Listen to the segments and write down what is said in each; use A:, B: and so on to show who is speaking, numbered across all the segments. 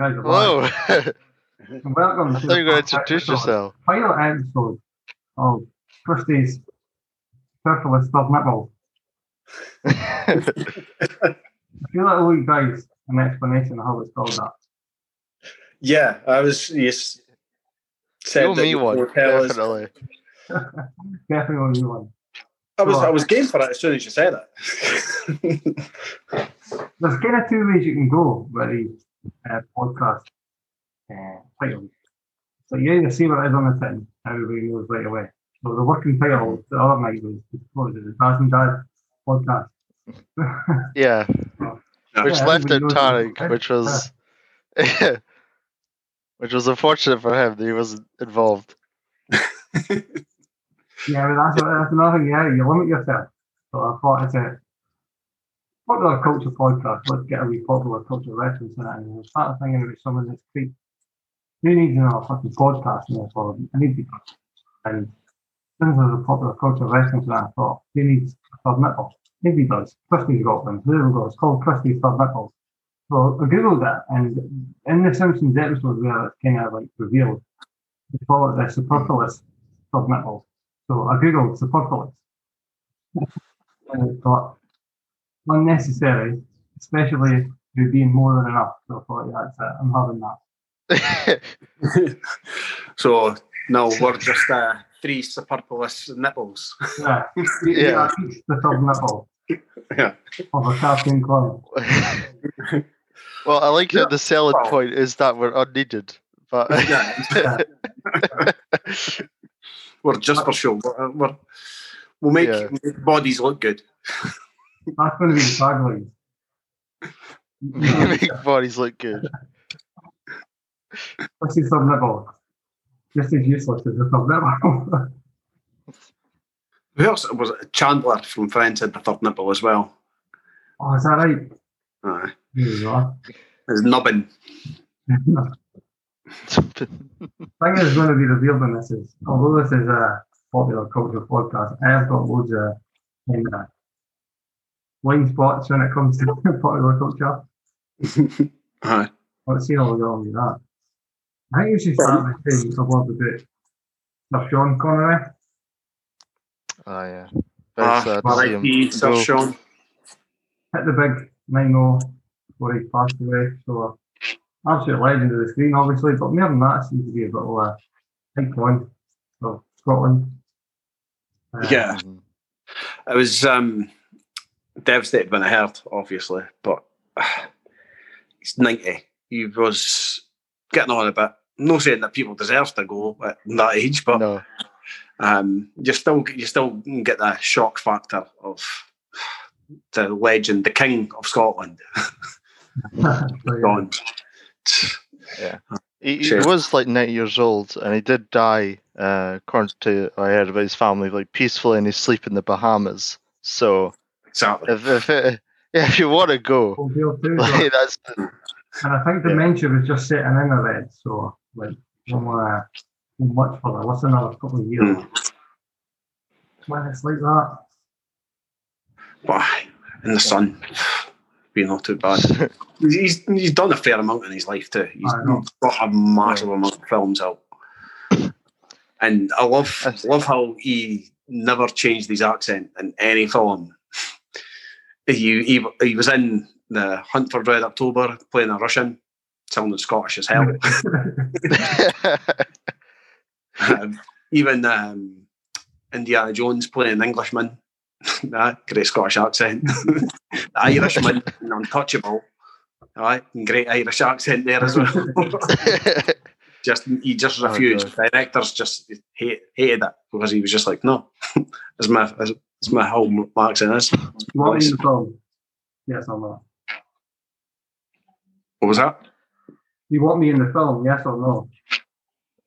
A: guys are
B: Whoa!
A: back. Welcome
B: I thought you were going to introduce
A: episode-
B: yourself.
A: Final episode of Krusty's Purple Stub Nipple. I feel like owe you guys an explanation of how it's called that.
C: Yeah, I was. You s- said
B: Show
C: that
B: me
C: you
B: one,
C: would us-
B: definitely.
A: Definitely owe you one.
C: I was.
A: Go.
C: I was game for that as soon as you said that.
A: There's kind of two ways you can go with the uh, podcast uh, title. So you either see what it is on the tin, everybody knows right away. So the working title the other night was, what was it, the Daz and Dad podcast.
B: Yeah,
C: Yeah.
B: which
A: Yeah,
B: left out
A: everybody knows
B: Tarig,
A: it.
B: which was which was unfortunate for him that he wasn't involved.
A: Yeah, but that's, that's another thing, yeah, you limit yourself. So I thought it's a popular culture podcast, let's get a wee popular culture reference in it and we'll start thinking about someone that's great. Who needs another fucking podcast in this world? I need to And since there's a popular culture reference in it, I thought, who needs a third nipple? Maybe does. Krusty's got one. There we go. It's called Krusty's Third Nipples. So I googled that, and in the Simpsons episode where it's kind of like revealed, they call it the superfluous third nipple. So I googled superfluous. and I thought, unnecessary, especially there being more than enough. So I thought, yeah, that's it. I'm having that.
C: so no, we're just uh, three superfluous nipples.
A: Yeah.
B: Yeah.
A: The third nipple
C: Yeah.
A: of a cartoon clown.
B: well, I like
C: Yeah.
B: that the selling
C: Well-
B: point is that we're unneeded, but
C: Yeah. we're just for show. We're, we're, we'll make,
B: Yeah.
C: make bodies look good.
A: That's going to be the tagline.
B: make bodies look good.
A: Let's see third nipple. Just as useless as the third nipple.
C: Who else was it? Chandler from Friends had the third nipple as well.
A: oh, is that right? There you are.
C: it's nubbin.
A: thing is going to be revealed in this is, although this is a popular culture podcast, I have got loads of kind of blind spots when it comes to popular culture.
C: Uh,
A: Let's see how we go on with that. I think we should start by saying a word about Sir Sean Connery.
B: Oh yeah, very
C: ah,
B: sad to see him
C: R.I.P. Sir
B: go.
C: Sean.
A: Hit the big 9 before he passed away. So, absolute legend of the screen, obviously, but more than that, seems to be a bit of a big point of Scotland. Uh,
C: Yeah.
B: Mhm.
C: I was um, devastated when I heard, obviously, but he's 90. He was getting on a bit. I'm not saying that people deserve to go at that age, but
B: No,
C: um, you still you still get that shock factor of the legend, the king of Scotland,
A: so, yeah.
B: he, he
C: Sure.
B: was like ninety years old, and he did die. Uh, according to I heard about his family, like peacefully in his sleep in the Bahamas. So
C: Exactly.
B: if if it, yeah, if you want to go,
A: Full deal too,
B: like, that's
A: And I think
B: Yeah.
A: dementia was just setting in already, so like don't want to do much for the listen another couple of years. Hmm. When it's like that,
C: But in the sun, be not too bad. He's, he's he's done a fair amount in his life too. He's got a massive amount of films out, and I love love how he never changed his accent in any film. He he, he was in the Hunt for Red October playing a Russian, sounding Scottish as hell. Um, Even um, Indiana Jones playing an Englishman, that great Scottish accent. the Irishman, an untouchable. All right, and great Irish accent there as well. just he just
B: Oh,
C: refused. Directors just hate, hated it because he was just like, no, it's my it's my home accent is.
A: you want me in the film? Yes or no?
C: What was that?
A: You want me in the film? Yes or no?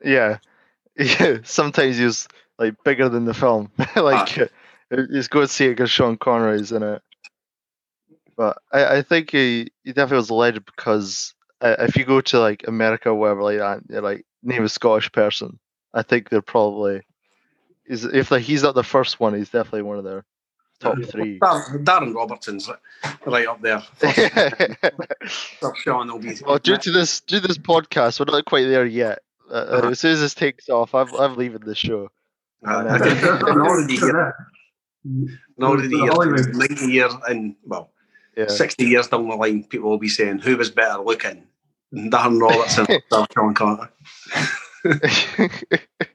B: yeah, yeah. Sometimes he was like bigger than the film. like uh, he's go and see it because Sean Connery's in it. But I, I think he, he definitely was a legend because uh, if you go to like America or wherever like that, you're like name a Scottish person. I think they're probably is if like he's not the first one, he's definitely one of their top three.
C: Darren, Darren Robertson's right up there. Sean will be.
B: well, due to this due to this podcast, we're not quite there yet. Uh, uh, as soon as this takes off, I'm I'm leaving the show.
C: Uh, I'm already here. I'm already here. 90 years and well,
B: Yeah.
C: 60 years down the line, people will be saying who was better looking, Darren Robertson or Sean Connery.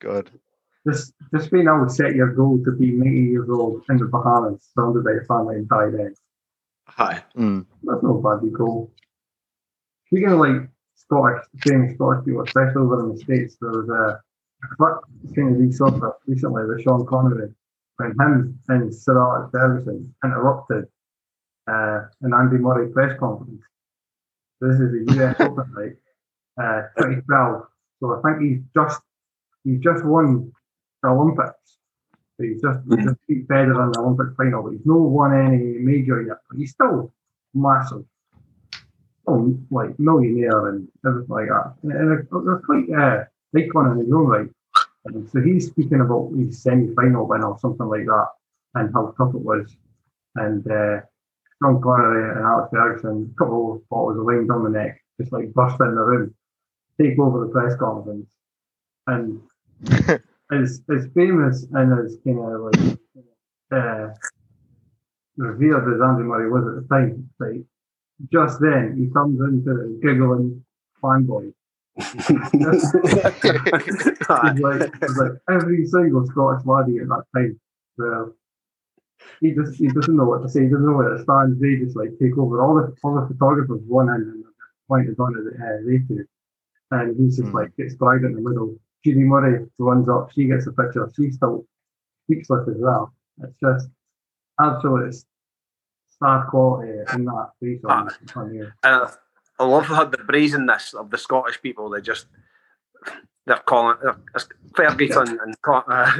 B: God.
A: Just, just being able to set your goal to be 90 years old in the Bahamas, surrounded by your family and die then.
C: Hi.
B: Mm.
A: That's not a bad goal. Speaking of like Scottish, famous Scottish people, especially over in the States, there was a, a clip kind of resurfaced recently with Sean Connery when him and Sir Alex Ferguson interrupted uh, an Andy Murray press conference. This is the US Open, right? Uh, 2012. So I think he's just he's just won the Olympics. So he's just, he's just beat Federer in the Olympic final, but he's not won any major yet. But he's still massive. Still like millionaire and everything like that. And they're, they're quite uh, icon in his own right. And so he's speaking about his semi-final win or something like that, and how tough it was. And uh, Sean Connery and Alex Ferguson, a couple of bottles of wine down the neck, just like burst in the room, take over the press conference, and as as famous and as kind of like uh, revered as Andy Murray was at the time, like just then he comes into a giggling fanboy. Like, like every single Scottish laddie at that time. So he just he doesn't know what to say. He doesn't know where to stand. They just like take over. All the all the photographers one in and pointed on at the uh, they two, and he's just
B: Hmm.
A: like gets dragged in the middle. Judy Murray runs up. She gets a picture. She's still speechless as well. It's just absolute star quality in that face on, on you.
C: And I- I love how the brazenness of the Scottish people. They just they're calling they're, it's Ferguson and uh,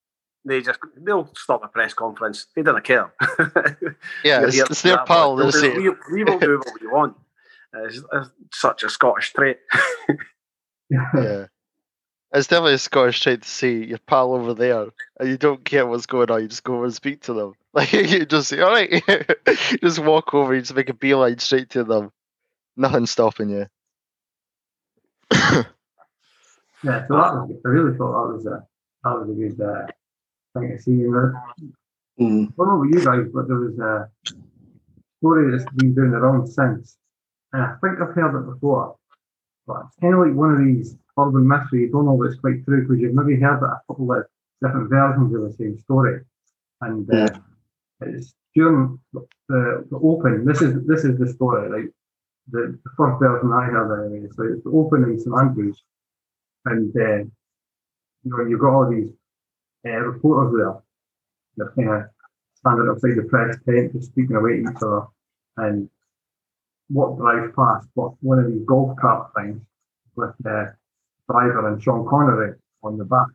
C: they just they'll stop a press conference. They don't care.
B: Yeah,
C: You're
B: it's, it's their pal.
C: but
B: They're
C: they'll-
B: saying,
C: we, we will do what we want. It's, it's such a Scottish trait.
B: yeah. It's definitely a Scottish trait to see your pal over there, and you don't care what's going on. You just go over and speak to them. Like you just say, "All right," you just walk over. You just make a beeline straight to them. Nothing stopping you.
A: Yeah, so that was, I really thought that was a that was a good uh, thing to see. And there-
C: Mm.
A: I don't know about you guys, but there was a story that's been doing the rounds since, and I think I've heard it before. But it's kind of like one of these urban mystery. You don't know it's quite true because you've maybe heard it a couple of different versions of the same story. And uh, it's during the, the open. This is this is the story. Like the, the first version I heard anyway. So it's the open in St Andrews, and uh, you know you've got all these uh, reporters there. They're kind of standing outside the press tent, just speaking away to each other. And what drives past? What one of these golf cart things with the driver and Sean Connery on the back.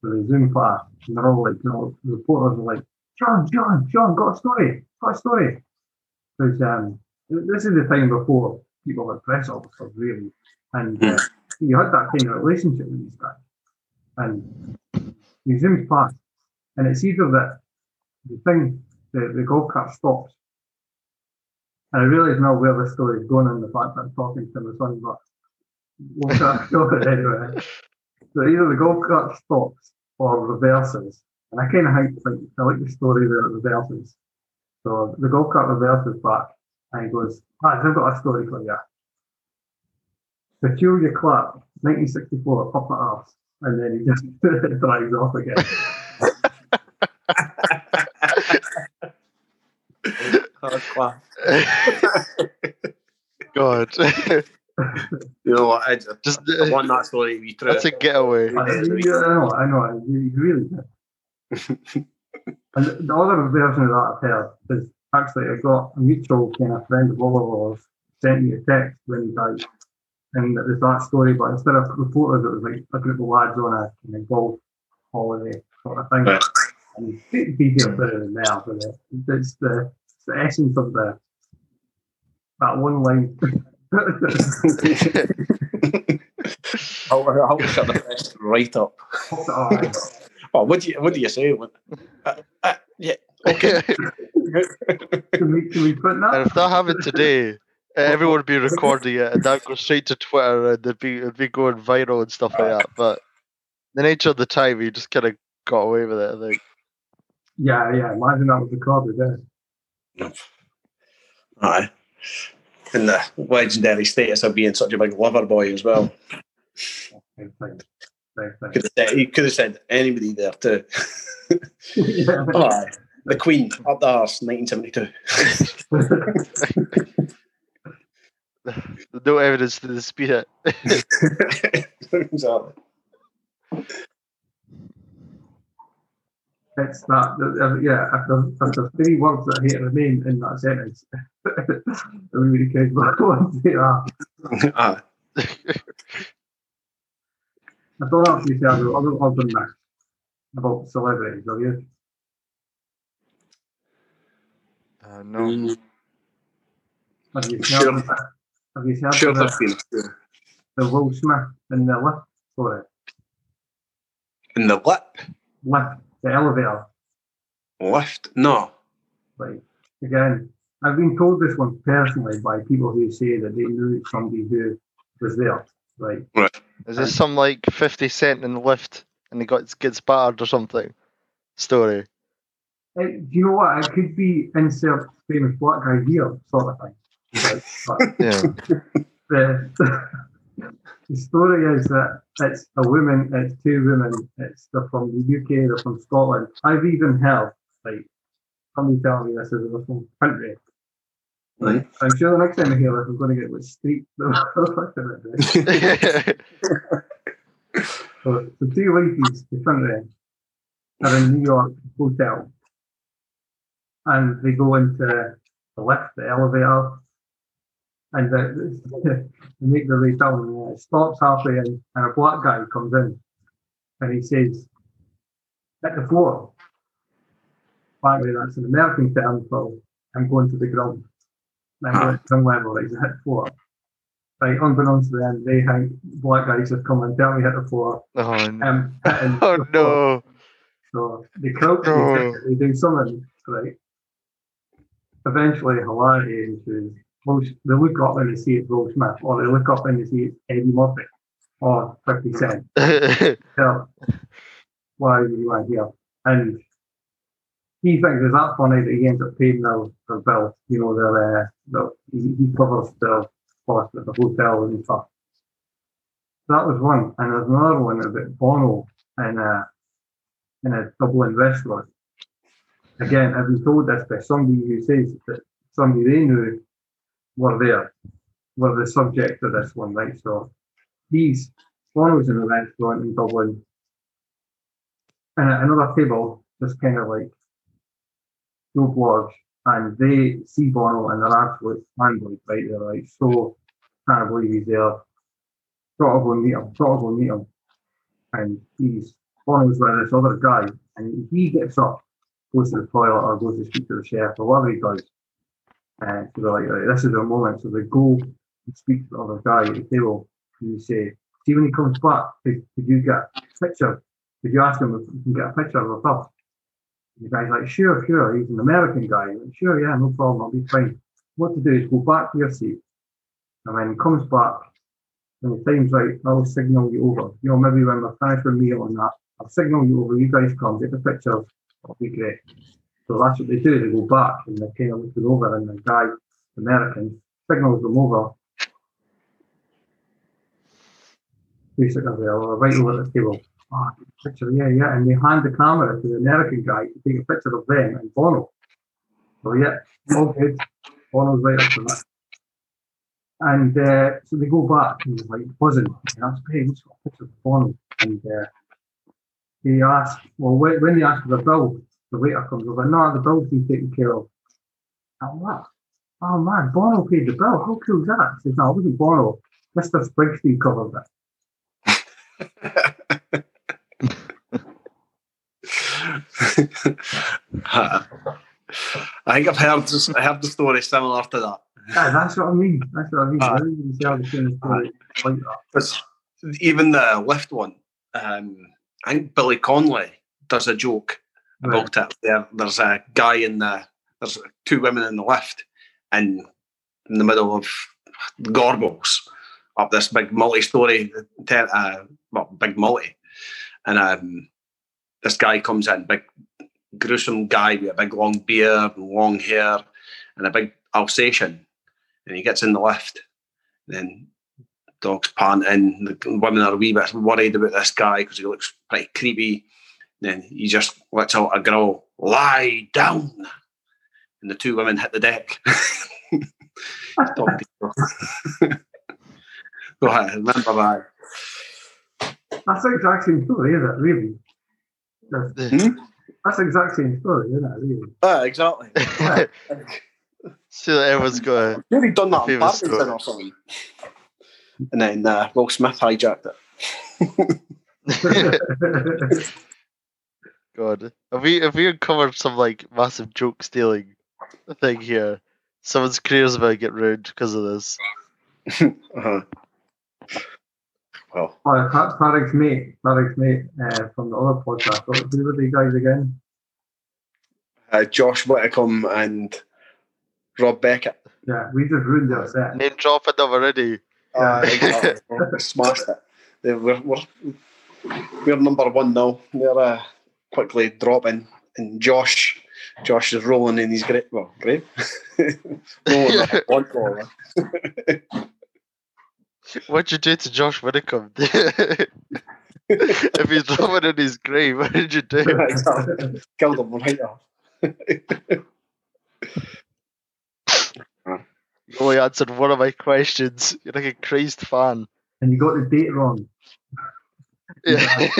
A: So they zoom past, and they're all like, you know, the reporters are like, John, John, John, got a story, got a story. Because um, this is the time before people were press officers, really. And uh, you had that kind of relationship with these guys. And he zooms past, and it's either that the thing, the, the golf cart stops. And I realise now where this story is going and the fact that I'm talking to my son, but we'll go anyway. So either the golf cart stops or reverses. And I kind of think, think I like the story that it reverses. So the golf cart reverses back and he goes, Lads, I've got a story for you. Peculiar clap, 1964, up the arse. And then he just drives off again.
B: God,
C: You know what? I, just,
B: just
C: I want that story to be true.
B: that's a getaway.
A: I, uh, I know, I know, you you really did. and the, the other version of that I've heard is actually I got a mutual kind of friend of Oliver's sent me a text when he died. And it was that story, but instead of reporters, it was like a group of lads on a kind of golf holiday sort of thing.
C: Right.
A: And it's details better than there, but it's the, it's the essence of the that one line.
C: I'll, I'll shut the press right up.
A: Alright.
C: Oh, what do you what do you say? What, uh, uh, Okay.
A: Can we, can we put
B: And if that happened today, everyone would be recording it, and that goes straight to Twitter, and it'd be it'd be going viral and stuff like that. But the nature of the time, he just kind of got away with it. I think.
A: Yeah, yeah. Imagine that was recorded. Yeah.
C: Aye. And the legendary status of being such a big lover boy as well.
A: Same thing. Same thing.
C: Could have said, he could have said anybody there too.
A: yeah.
C: Aye. The Queen, up the arse, 1972.
B: No evidence to dispute it.
C: exactly.
A: It's that, uh, yeah, if there's, if there's three words that hate remain in that sentence, it really cares what ones they are.
C: Aye.
A: I don't know if you said other other than that about celebrities, have you?
B: Uh, no.
C: Mm,
A: Have you
C: Sure.
A: heard, have you heard
C: sure,
A: of the,
C: been
A: the Will Smith in the lift for it?
C: in the lip
A: Lift, the elevator.
C: lift. No.
A: Like, again, I've been told this one personally by people who say that they knew somebody who was there. Like, right.
B: Is this some like Fifty Cent in the lift, and he got gets battered or something? Story.
A: do you know what? It could be insert famous black guy here sort of thing. Like, but
B: Yeah.
A: the, the story is that it's a woman, it's two women, it's they're from the UK, they're from Scotland. I've even heard, like, somebody telling me this is they're from country. Like, I'm sure the next time I hear this, I'm going to get with street. so the two ladies, the front end, are in New York hotel, and they go into the lift, the elevator, and the, they make their way down. And it stops halfway, and, and a black guy comes in, and he says, "Hit the floor." By the way, that's an American term for "I'm going to the ground." I'm going to some level, right? Hit the floor. Right, unbeknownst to them, they think black guys have come and tell me hit the floor.
B: oh, no.
A: Um,
B: oh
A: the floor.
B: no.
A: So they crouch,
B: No.
A: they do something, right? Eventually, hilarity ensues. They look up and they see it's Will Smith, or they look up and they see it's Eddie Murphy, or 50 Cent. Tell why are you are here? And he thinks it's that funny that he ends up paying their, their bill. You know, their, uh, their, he, he covers the cost of the hotel and stuff. So that was one. And there's another one about Bono in a, in a Dublin restaurant. Again, I've been told this by somebody who says that somebody they knew were there, were the subject of this one, right? So he's Bono's in a restaurant in Dublin and at another table, just kind of like no blogs, and they see Bono and they're absolute fanboys, right? They're like, so can't believe he's there. Gotta go meet him, gotta go meet him. And he's Bono's with this other guy, and he gets up, goes to the toilet or goes to speak to the chef or whatever he does. And so they're like, right, this is our moment. So they go and speak to the other guy at the table, and you say, see when he comes back, could, could you get a picture did you ask him if you can get a picture of us? The guy's like, sure, sure. He's an American guy. Like, sure, yeah, no problem. I'll be fine. What to do is go back to your seat. And when he comes back, when the time's right, I'll signal you over. You know, maybe when we're finished with meal and that, I'll signal you over. You guys come, get the pictures. It'll be great. So that's what they do. They go back and they're kind of looking over, and the guy, American, signals them over. Basically, they're right over the table. Oh, picture, yeah, yeah. And they hand the camera to the American guy to take a picture of them and Bono. So yeah, all good. Bono's right up to that. And uh, so they go back and they're like buzzing. And that's great. Let's got a picture of Bono. And uh, they well, when, they ask for the bill, the waiter comes over. No, the bill's been taken care of. Oh, what? Oh man, Bono paid the bill. How cool is that? He says, no, it wasn't Bono. Mr. Springsteen covered it.
C: I think I've heard I heard the story similar to that.
A: Yeah, that's what I mean. That's what I mean.
C: Aye.
A: I didn't even say the same story like.
C: Even the lift one, um, I think Billy Connolly does a joke
A: Right.
C: about it. There, there's a guy in the there's two women in the lift, and in the middle of Gorbals, up this big multi-story, uh, well, big multi, and um, this guy comes in, big gruesome guy with a big long beard and long hair, and a big Alsatian, and he gets in the lift, then. Dog's pant, panting. The women are a wee bit worried about this guy because he looks pretty creepy. Then he just lets out a growl, lie down. And the two women hit the deck. Dog people. Go ahead, remember that.
A: That's the exact same story, isn't it? Really? That's,
B: The-
A: that's the exact same story, isn't it? Really?
C: Ah, exactly.
B: See that everyone's got a
C: Maybe done that on
B: Famous
C: Parkinson or something. And then uh, Will Smith hijacked it.
B: God, have we have we uncovered some like massive joke stealing thing here? Someone's career's about to get ruined because of this.
C: Uh-huh. Well,
A: Oh, Pa- Tarig's mate, Tarig's mate uh, from the other podcast. What, who were the guys again?
C: uh, Josh Widdicombe and Rob Beckett.
A: Yeah, we just ruined their set.
B: Name dropping them already.
C: Uh, exactly. We smashed it. They were, we're, we're number one now. They're uh, quickly dropping. And Josh, Josh is rolling in his grave. Well, grave. rolling up one.
B: What'd you do to Josh Widdicombe? if he's dropping in his grave, what did you do?
C: Exactly. Killed him right off.
B: You only answered one of my questions. You're like a crazed fan.
A: And you got the date wrong.
B: Yeah.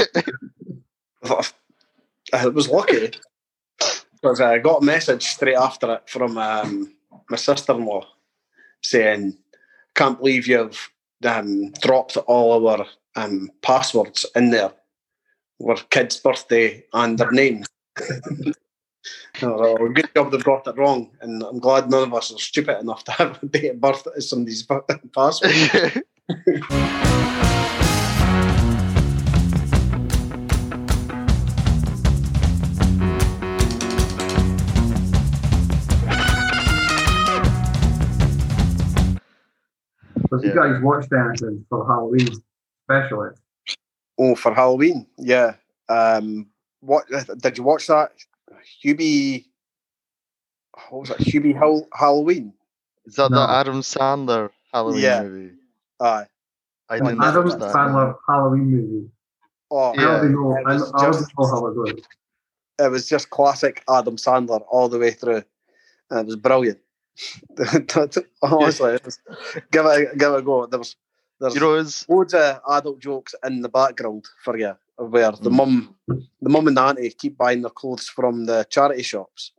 C: I was lucky because I got a message straight after it from um, my sister-in-law saying, "Can't believe you've um, dropped all our um, passwords in there, our kid's birthday and their name." "Oh, good job they've got it wrong, and I'm glad none of us are stupid enough to have a date of birth as somebody's password.
A: Have you
B: Yeah.
A: guys watched anything for Halloween, especially?
C: Oh, for Halloween, yeah. Um, what did you watch that? Hubie, what was that? Hubie Hall- Halloween.
B: Is that
A: No.
B: the Adam Sandler Halloween
C: Yeah.
B: movie?
C: Aye.
B: I
C: Well,
B: didn't
A: Adam
B: watch that.
A: Sandler Halloween movie.
C: Oh,
A: I
B: Yeah.
A: already know,
C: It
A: I,
C: was
A: I already
C: just-
A: know how it goes.
C: it was just classic Adam Sandler all the way through. And it was brilliant. Honestly, was, give it give it a go. There was there's
B: You know, it's
C: loads of adult jokes in the background for you, where the
B: Mm.
C: mum, the mum and the auntie keep buying their clothes from the charity shops,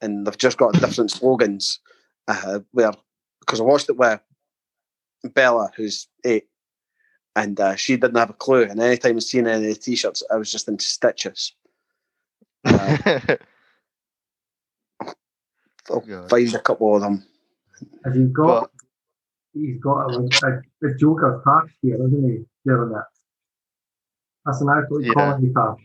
C: and they've just got different slogans. Uh, where because I watched it with Bella, who's eight, and uh, she didn't have a clue. And anytime I seen any of the t-shirts, I was just in stitches. Uh, I'll
B: God.
C: find a couple of them.
A: Has he got?
B: But-
A: he's got a, a, a Joker patch here, isn't he? Here on that. That's an absolute
B: Yeah.
A: comedy patch.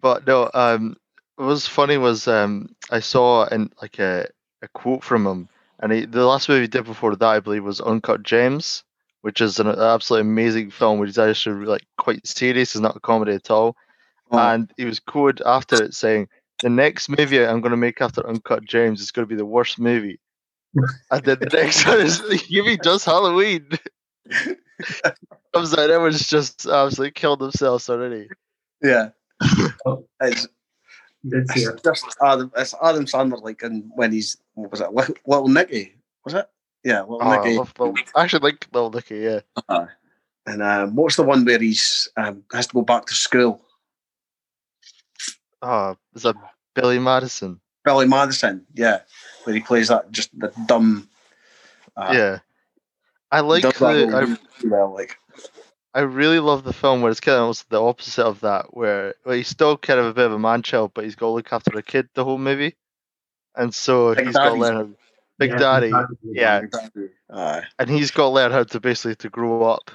B: But no, um, what was funny was um, I saw in like a, a quote from him, and he, the last movie he did before that, I believe, was Uncut Gems, which is an absolutely amazing film, which is actually like quite serious, it's not a comedy at all.
C: Oh.
B: And he was quoted after it saying, "The next movie I'm going to make after Uncut Gems is going to be the worst movie." and then the next one is Hubie does Halloween. Comes out, everyone's just absolutely killed themselves already.
C: Yeah.
A: Oh.
C: It's,
A: He
C: it's
A: it.
C: just Adam. It's Adam Sandler, like, and when he's what was it, Little, Little Nicky? Was it? Yeah, Little
B: Oh, I
C: Nicky.
B: love Little- I actually like Little Nicky, yeah.
C: And um, what's the one where he's um, has to go back to school?
B: Oh, is that Billy Madison?
C: Billy Madison, yeah, where he plays that just the dumb. Uh,
B: yeah. I like the, I,
C: well, like
B: I really love the film where it's kind of almost the opposite of that, where well, he's still kind of a bit of a man child, but he's got to look after the kid the whole movie, and so
C: Big
B: he's got to learn how, Big
A: Yeah,
B: Daddy, yeah,
C: uh,
B: and he's got to learn how to basically to grow up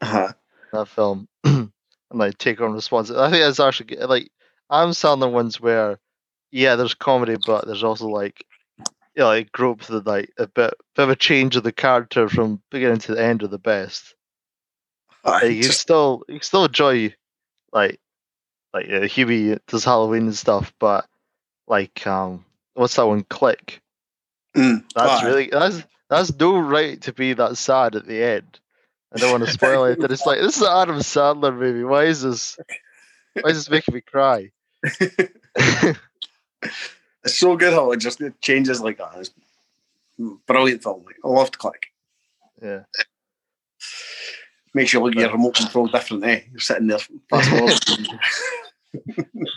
C: uh,
B: in that film and like take on responsibility. I think that's actually like Adam Sandler ones where, yeah, there's comedy, but there's also like, you know, like grope the like a bit, bit of a change of the character from beginning to the end of the best. Like, you
C: just-
B: still you still enjoy like like uh, Hubie does Halloween and stuff, but like um, what's that one? Click.
C: mm,
B: That's really that's that's no right to be that sad at the end. I don't want to spoil it, but it's like this is an Adam Sandler movie. Why is this? Why is this making me cry?
C: It's so good how it just it changes like that. It's brilliant film. Like, I love to click.
B: yeah,
C: Makes you look at your remote control different, eh? You're sitting there fast forward.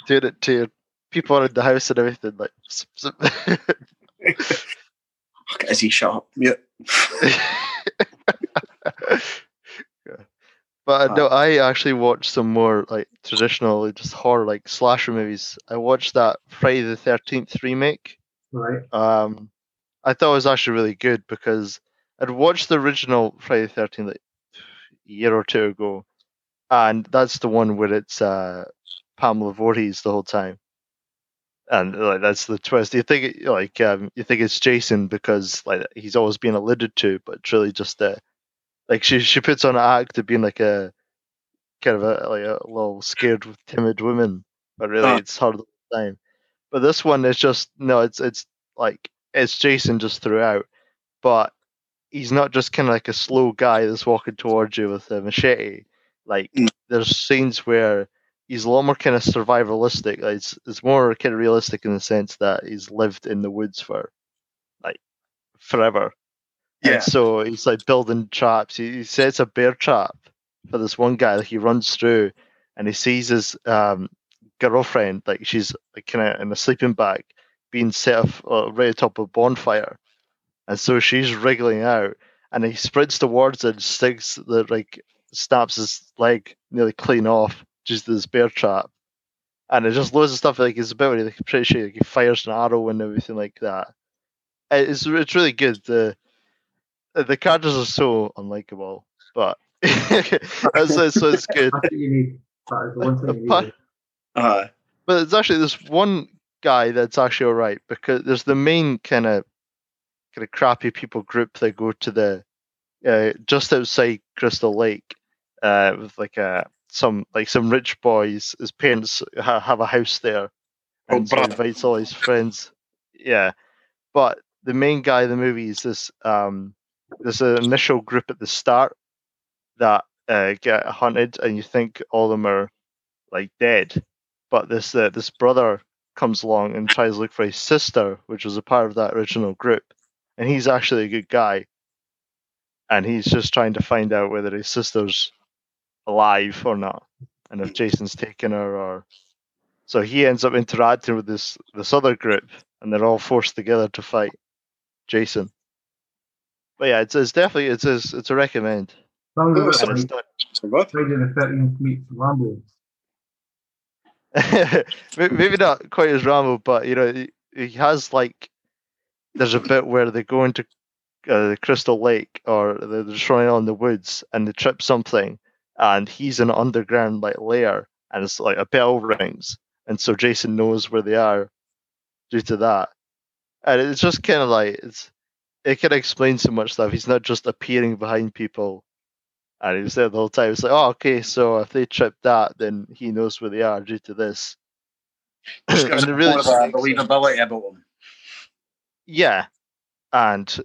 B: doing it to your people around the house and everything. Like, s- s-
C: Fuck, Is he shut up?
B: Yeah. But uh, no, I actually watched some more like traditional, just horror, like slasher movies. I watched that Friday the Thirteenth remake.
A: Right.
B: Um, I thought it was actually really good because I'd watched the original Friday the Thirteenth like a year or two ago, and that's the one where it's uh, Pamela Voorhees the whole time, and like that's the twist. You think it, like um, you think it's Jason because like he's always being alluded to, but it's really just uh, like she she puts on an act of being like a kind of a like a little scared with timid woman, but really
C: Ah.
B: it's her the time. But this one is just no, it's it's like it's Jason just throughout, but he's not just kind of like a slow guy that's walking towards you with a machete. Like
C: Mm.
B: there's scenes where he's a lot more kind of survivalistic. Like, it's it's more kind of realistic in the sense that he's lived in the woods for like forever.
C: Yeah.
B: And so he's like building traps. He, he sets a bear trap for this one guy. Like he runs through and he sees his um, girlfriend, like she's like kind of in a sleeping bag, being set off uh, right atop a bonfire. And so she's wriggling out and he sprints towards her and sticks the like snaps his leg nearly clean off just this bear trap. And it's just loads of stuff like it's about like I'm pretty sure like, he fires an arrow and everything like that. It's it's really good. The the characters are so unlikable, but that's so, so it's good.
A: That's what you need. That is the one thing
B: But-
A: need.
C: Aye.
B: But it's actually this one guy that's actually alright because there's the main kind of kind of crappy people group that go to the uh, just outside Crystal Lake uh, with like uh, some like some rich boys. His parents ha- have a house there,
C: Oh,
B: and so he invites all his friends. Yeah, but the main guy in the movie is this um there's an initial group at the start that uh, get hunted, and you think all of them are like dead, but this uh, this brother comes along and tries to look for his sister, which was a part of that original group, and he's actually a good guy, and he's just trying to find out whether his sister's alive or not, and if Jason's taken her or. So he ends up interacting with this this other group, and they're all forced together to fight Jason. But yeah, it's, it's definitely it's it's, it's a recommend.
A: Sounds
C: Oh,
A: a bit
C: so-
B: And it's
A: like
B: done-
C: So good.
A: Friday the 13th meets Rambo.
B: Maybe not quite as Rambo, but you know, he, he has like there's a bit where they go into uh, the Crystal Lake or they're just running on the woods and they trip something, and he's in an underground like lair, and it's like a bell rings, and so Jason knows where they are due to that, and it's just kind of like it's it can explain so much stuff. He's not just appearing behind people. And he was there the whole time. It's like, oh, okay, so if they trip that, then he knows where they are due to this.
C: Just gives
B: it really
C: more a
B: makes sense.
C: believability about him.
B: Yeah, and.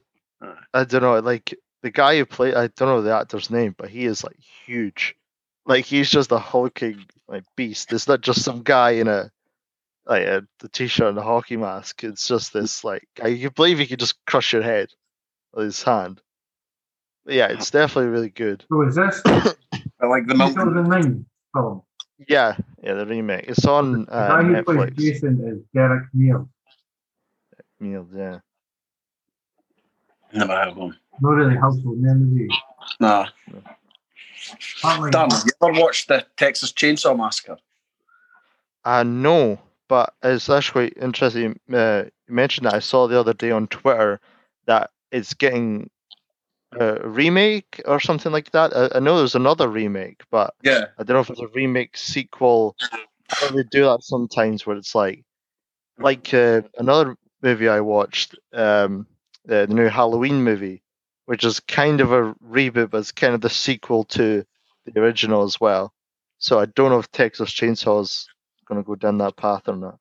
B: I don't know, like the guy who played, I don't know the actor's name, but he is like huge. Like he's just a hulking like beast. It's not just some guy in a like a, the t-shirt and the hockey mask. It's just this like guy. You can believe he could just crush your head with his hand. But yeah, it's definitely really good.
A: So is this
C: I like the mountain.
A: 2009 film?
B: Yeah, yeah, the remake. It's on
A: The
B: uh,
A: guy who plays
B: Netflix.
A: Jason is Derek Neal.
B: Meal, yeah.
C: Never heard of him.
A: Not really helpful name, is?
C: Nah.
A: Apparently,
C: Dan, you ever watched the Texas Chainsaw Massacre?
B: Uh, no, but it's actually interesting. Uh, you mentioned that I saw the other day on Twitter that it's getting a remake or something like that. I, I know there's another remake, but
C: Yeah.
B: I don't know if it's a remake sequel how they do that sometimes where it's like like uh, another movie I watched, um, the, the new Halloween movie, which is kind of a reboot, but it's kind of the sequel to the original as well. So I don't know if Texas Chainsaw is going to go down that path or not.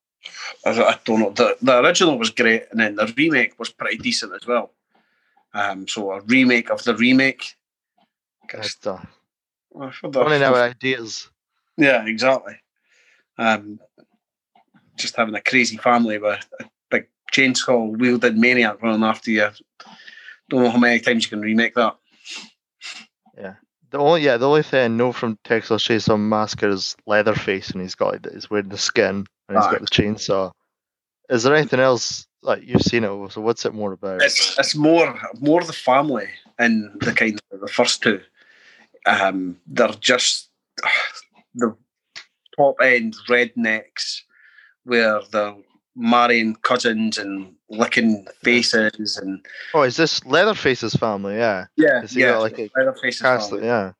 C: I, don't know. The, the original was great, and then the remake was pretty decent as well. Um, so a remake of the remake.
B: Guess,
C: for the,
B: running out ideas.
C: Yeah, exactly. Um, just having a crazy family with a big chainsaw wielding maniac running after you. Don't know how many times you can remake that.
B: Yeah. The only yeah, the only thing I know from Texas Chainsaw Massacre is Leatherface, and he's got like, he's wearing the skin and he's got the chainsaw. Is there anything else like you've seen it? So what's it more about?
C: It's it's more more the family in the kind of the first two. Um, they're just the top end rednecks where they're marrying cousins and licking faces and
B: oh, is this Leatherface's family? Yeah,
C: yeah, yeah.
B: got, like, a
C: Leatherface's
B: cast,
C: family.
B: yeah.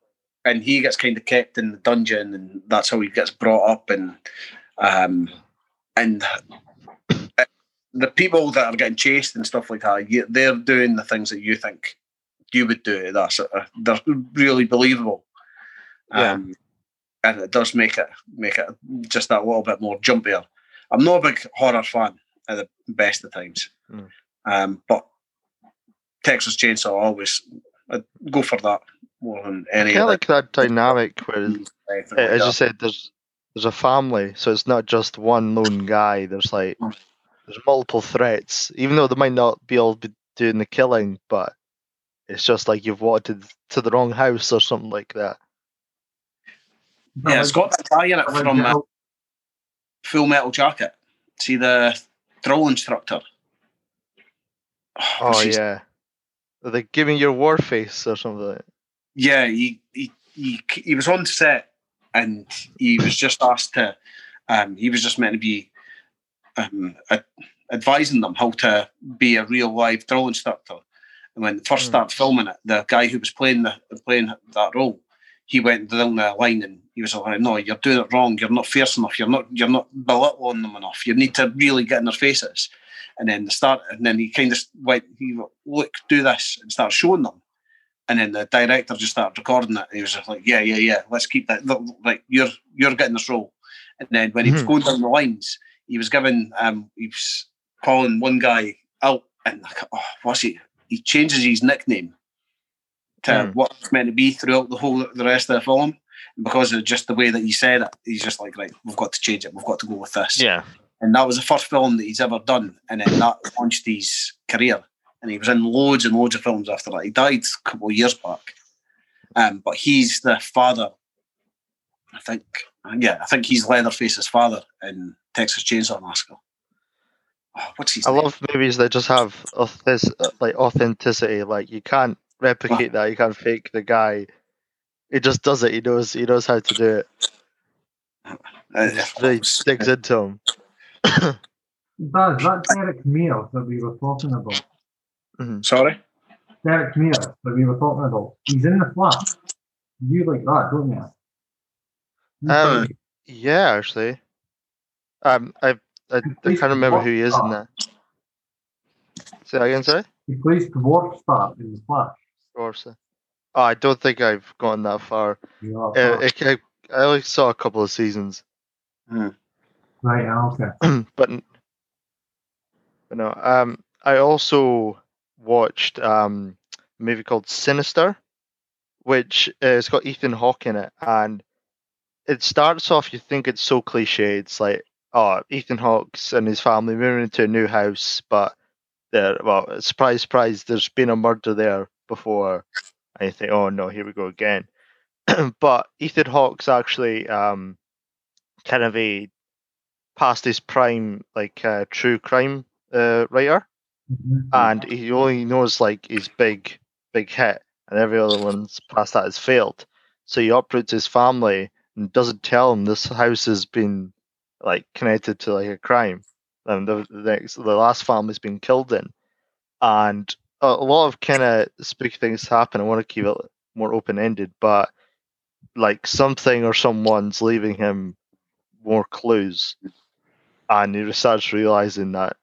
C: and he gets kind of kept in the dungeon, and that's how he gets brought up, and um, and uh, the people that are getting chased and stuff like that, you, they're doing the things that you think you would do. That's uh, they're really believable,
B: Yeah.
C: um, and it does make it make it just that little bit more jumpier. I'm not a big horror fan at the best of times,
B: Mm.
C: um, but Texas Chainsaw always I'd go for that more than any.
B: kind of like that dynamic where,
C: anything
B: as you said, there's there's a family, so it's not just one lone guy. There's like
C: Mm.
B: there's multiple threats, even though they might not be all be doing the killing, but it's just like you've walked to, to the wrong house or something like that.
C: Yeah, it's got that guy in it from uh, Full Metal Jacket. See the drill instructor.
B: Oh
C: his-
B: yeah, Are they giving your war face or something.
C: Yeah. He, he he he was on set and he was just asked to. Um, he was just meant to be um, ad- advising them how to be a real live drill instructor. And when they first
B: Hmm.
C: started filming it, the guy who was playing the playing that role, he went down the line and he was like, "No, you're doing it wrong. You're not fierce enough. You're not you're not belittling them enough. You need to really get in their faces." And then the start, and then he kind of went, "He look, do this," and start showing them. And then the director just started recording it. And he was just like, "Yeah, yeah, yeah. Let's keep that. look, Like you're you're getting this role." And then when he was
B: Mhm.
C: going down the lines, he was giving um he was calling one guy out, and like, oh, what's he? He changes his nickname to
B: Mm.
C: what it's meant to be throughout the whole the rest of the film. And because of just the way that he said it, he's just like, right, we've got to change it. We've got to go with this.
B: yeah,
C: And that was the first film that he's ever done, and then that launched his career. And he was in loads and loads of films after that. He died a couple of years back, um, but he's the father. I think, yeah, I think he's Leatherface's father in Texas Chainsaw Massacre. Oh, what's his
B: I
C: name?
B: love movies that just have auth- like authenticity. Like you can't replicate that. You can't fake the guy. He just does it. He knows. He knows how to do it.
C: He
B: It just really digs into him.
A: Baz, that Derek Mears that we were talking about,
C: Sorry.
A: Derek Mears that we were talking about, he's in the flash. You like that, don't you? You
B: Um,
A: like-
B: Yeah, actually. Um, I I, I
A: Please
B: can't remember who he is in
A: there.
B: that. Say that again, sorry.
A: he plays Dwarf Star in the flash.
B: Or so. Oh, I don't think I've gone that far.
A: You know,
B: Uh, I, I, I only saw a couple of seasons,
A: right, yeah, okay.
B: but, but no. Um, I also watched um a movie called Sinister, which uh, it's got Ethan Hawke in it, and it starts off you think it's so cliche. It's like, oh, Ethan Hawke's and his family moving into a new house, but there, well, surprise, surprise, there's been a murder there before, you think, oh no, here we go again. but Ethan Hawke's actually um kind of a past his prime, like uh, true crime uh, writer
A: Mhm.
B: and he only knows like his big big hit and every other one's past that has failed so he uproots his family and doesn't tell him this house has been like connected to like a crime and the, the next the last family's been killed in and a, lot of kind of spooky things happen i want to keep it more open-ended but like something or someone's leaving him more clues, and he starts realizing that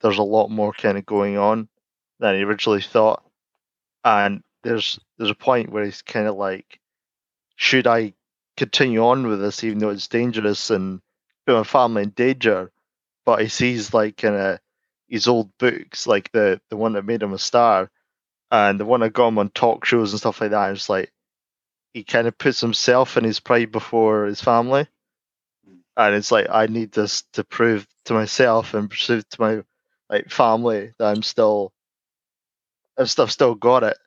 B: there's a lot more kind of going on than he originally thought. And there's there's a point where he's kind of like, should I continue on with this even though it's dangerous and put my family in danger? But he sees like kind of his old books, like the the one that made him a star, and the one that got him on talk shows and stuff like that. It's like he kind of puts himself and his pride before his family, and it's like I need this to prove to myself and prove to my like family that I'm still, I've still, still got it,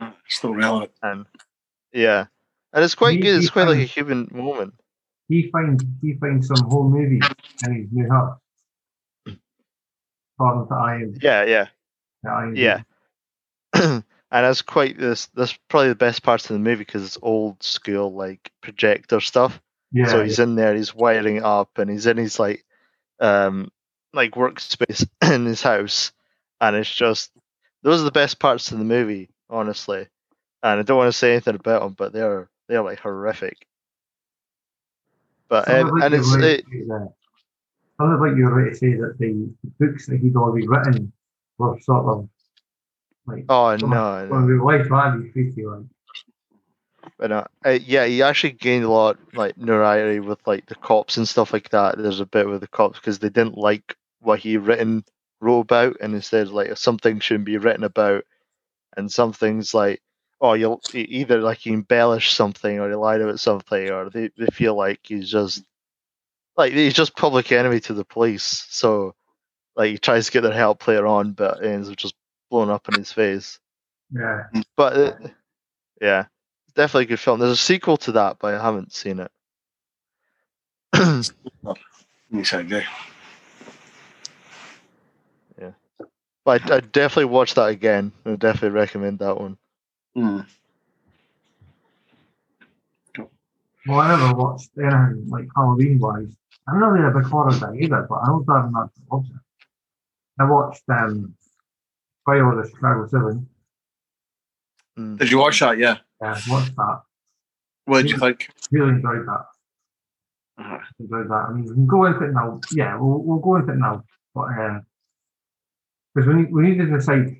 B: ah,
D: Still relevant.
B: and yeah, and it's quite
A: He-
B: good. It's
A: he
B: quite like a human moment.
A: He finds he finds some home movies in his new house. To IMDb.
B: Yeah, yeah. Yeah. and it's quite this. That's probably the best parts of the movie because it's old school like projector stuff.
A: Yeah.
B: so he's in there, he's wiring up, and he's in his like, um, like workspace in his house, and it's just those are the best parts of the movie, honestly. And I don't want to say anything about them, but they're they're like horrific. But um, and it's
A: right
B: it,
A: to say that. Sounds like you're right to say that the books that he'd already written were sort of like
B: oh no,
A: well, the life value freaky like.
B: But uh, uh, yeah, he actually gained a lot like notoriety with like the cops and stuff like that. There's a bit with the cops because they didn't like what he written wrote about, and instead like something shouldn't be written about, and some things like oh you'll either like he embellished something or he lied about something or they, they feel like he's just like he's just public enemy to the police. So like he tries to get their help later on, but ends up just blown up in his face.
A: Yeah.
B: But uh, yeah, definitely a good film. There's a sequel to that, but I haven't seen it.
D: Yes, I agree.
B: Yeah, but I'd, I'd definitely watch that again. I definitely recommend that one.
D: Mm.
A: Well, I never watched anything like Halloween wise. I'm not really a big horror guy either, but I also haven't had watch it. I watched um Trial of the Chicago Seven.
B: Mm.
D: Did you watch that? Yeah.
A: Yeah, watched that.
D: What did you think?
A: Really enjoyed that.
D: Uh,
A: enjoyed that. I mean, we can go into it now. Yeah, we'll, we'll go into it now. But uh because we need, we need to decide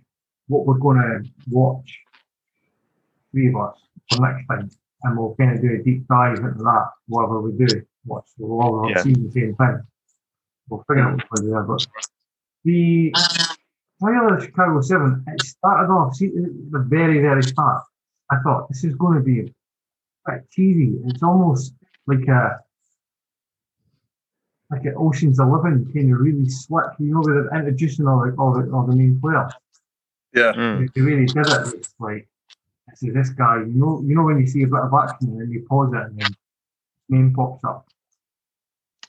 A: what we're going to watch, three of us, for next time. And we'll kind of do a deep dive into that, whatever we do. Watch, we'll all
B: Yeah.
A: see the same thing. We'll figure out what we're doing. But the Trial of Chicago 7, it started off, see, the very, very start. I thought this is going to be quite cheesy. It's almost like a like an Ocean's Eleven kind of really slick, you know, with the introducing all the all the, all the main players.
D: yeah.
B: Mm.
A: They, they really did it. It's like this is this guy. You know, you know when you see a bit of action and then you pause it and then his name pops up.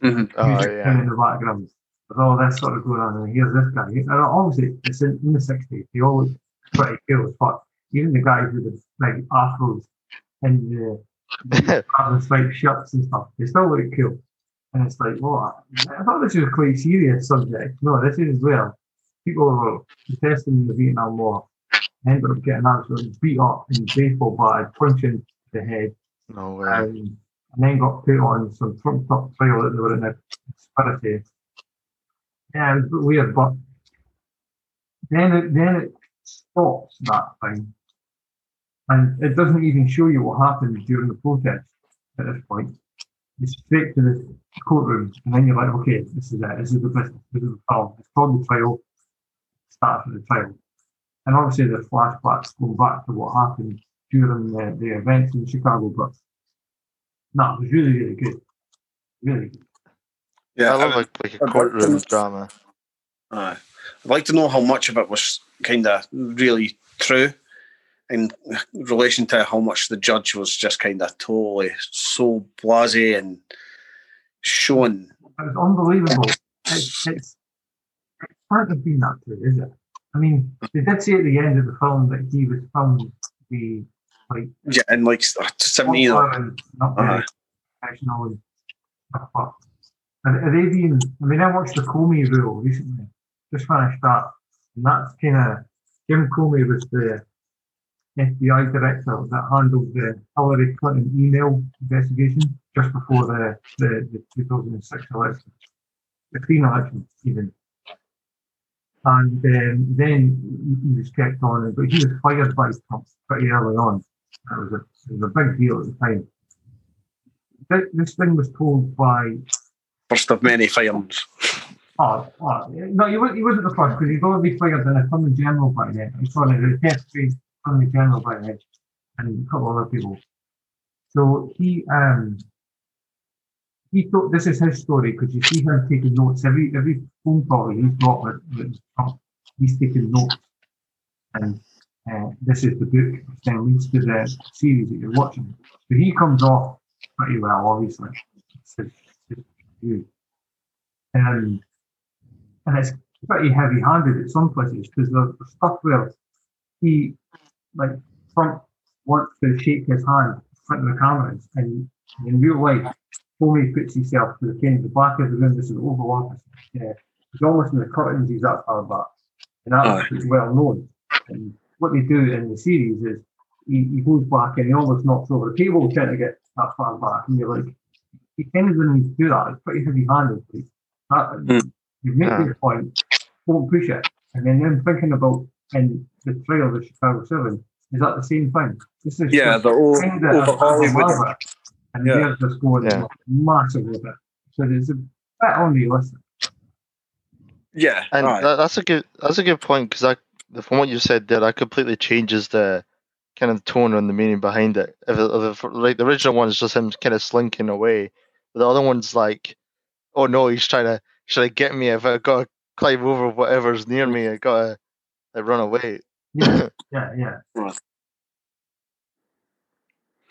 D: hmm
B: Oh
A: music
B: yeah.
A: in the background. With all this sort of going on, and here's this guy. And obviously, it's in, in the 60s. They all look pretty cool as fuck. Even the guys with the big afros and the having striped shirts and stuff, they still look cool. And it's like, what? I thought this was a quite serious subject. No, this is where people were protesting the Vietnam War, ended up getting absolutely beat up in baseball batted, punched in the head,
B: no way.
A: um, and then got put on some trumped up trial that they were in a conspiracy. Yeah, it was a bit weird, but then it, then it stops that thing. And it doesn't even show you what happened during the protest at this point. It's straight to the courtroom, and then you're like, okay, this is it. This is the business. This is the trial. It's called the trial. Start for the trial. And obviously, the flashbacks go back to what happened during the, the events in Chicago, but no, it was really, really good. Really good.
D: Yeah.
B: I love like, like a
D: I'd like
B: courtroom drama.
D: Aye. I'd like to know how much of it was kind of really true in relation to how much the judge was just kind of totally so blasé and showing.
A: It was unbelievable. It's, it's, it can't have been that true, is it? I mean, they did say at the end of the film that he was found to be like
D: Yeah, and like uh, 17
A: and not very
D: Aye.
A: professional and stuff. But are they being? I mean, I watched the Comey Rule recently. Just finished that, and that's kind of Jim Comey was the FBI director that handled the Hillary Clinton email investigation just before the, the, the 2006 election, the clean election, even. And um, then he, he was kept on, but he was fired by Trump pretty early on. That was a, it was a big deal at the time. Th- This thing was told by
D: First of many firings.
A: Oh, oh, no, he, wa- he wasn't the first because he'd already fired an attorney general by then. He's sorry, the deputy attorney general by then, and a couple of other people. So he, um, he thought this is his story because you see him taking notes every every phone call he's got he's taking notes, and uh, this is the book which then leads to the series that you're watching. So he comes off pretty well, obviously. It's his. Um, and it's pretty heavy-handed at some places because there's, there's stuff where he, like Trump, wants to shake his hand in front of the cameras, and in real life, Comey puts himself to the kind of the back of the room. This is the Oval Office. Yeah, he's almost in the curtains. He's that far back, and that's
D: Aye.
A: well known. And what they do in the series is he, he goes back and he almost knocks over the table trying to get that far back, and you're like, he kind of doesn't do that. It's pretty heavy-handed. Like, that,
D: Mm.
A: you make
B: Yeah.
A: your point, don't push it. And then them thinking about in the trial of the Chicago Seven, is that the same thing? This is
D: Yeah, the old,
A: kind of
D: over Hollywood.
A: And
D: Yeah.
A: they're just going
B: Yeah.
A: massive with it. So there's a bit unrealistic.
D: Yeah,
B: And
D: aye.
B: that, that's a good that's a good point because I from what you said there, that completely changes the kind of tone and the meaning behind it. If, it- if like the original one is just him kind of slinking away, but the other one's like, oh no, he's trying to he's trying to get me. If I got to climb over whatever's near me, I gotta like, run away.
A: Yeah, yeah, yeah.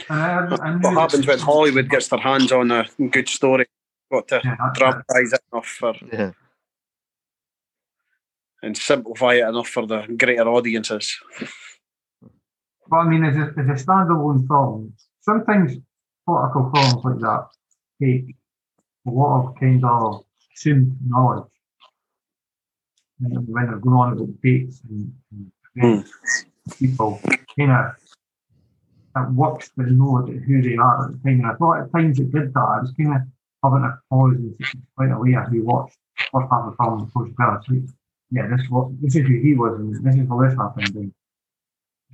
D: Right.
A: And I, I
D: what happens when Hollywood gets their hands on a good story? Got to
A: Yeah,
D: dramatise it enough for
B: Yeah,
D: and simplify it enough for the greater audiences.
A: But I mean, as a, as a standalone film, sometimes political films like that take a lot of kind of assumed knowledge. And when they're going on about debates and, and events, people kind of it works to know who they are at the time. And I thought at times it did that. I was kind of having a pause and quite a way as we watched first half of the film. Yeah, this this is who he was and this is how this happened.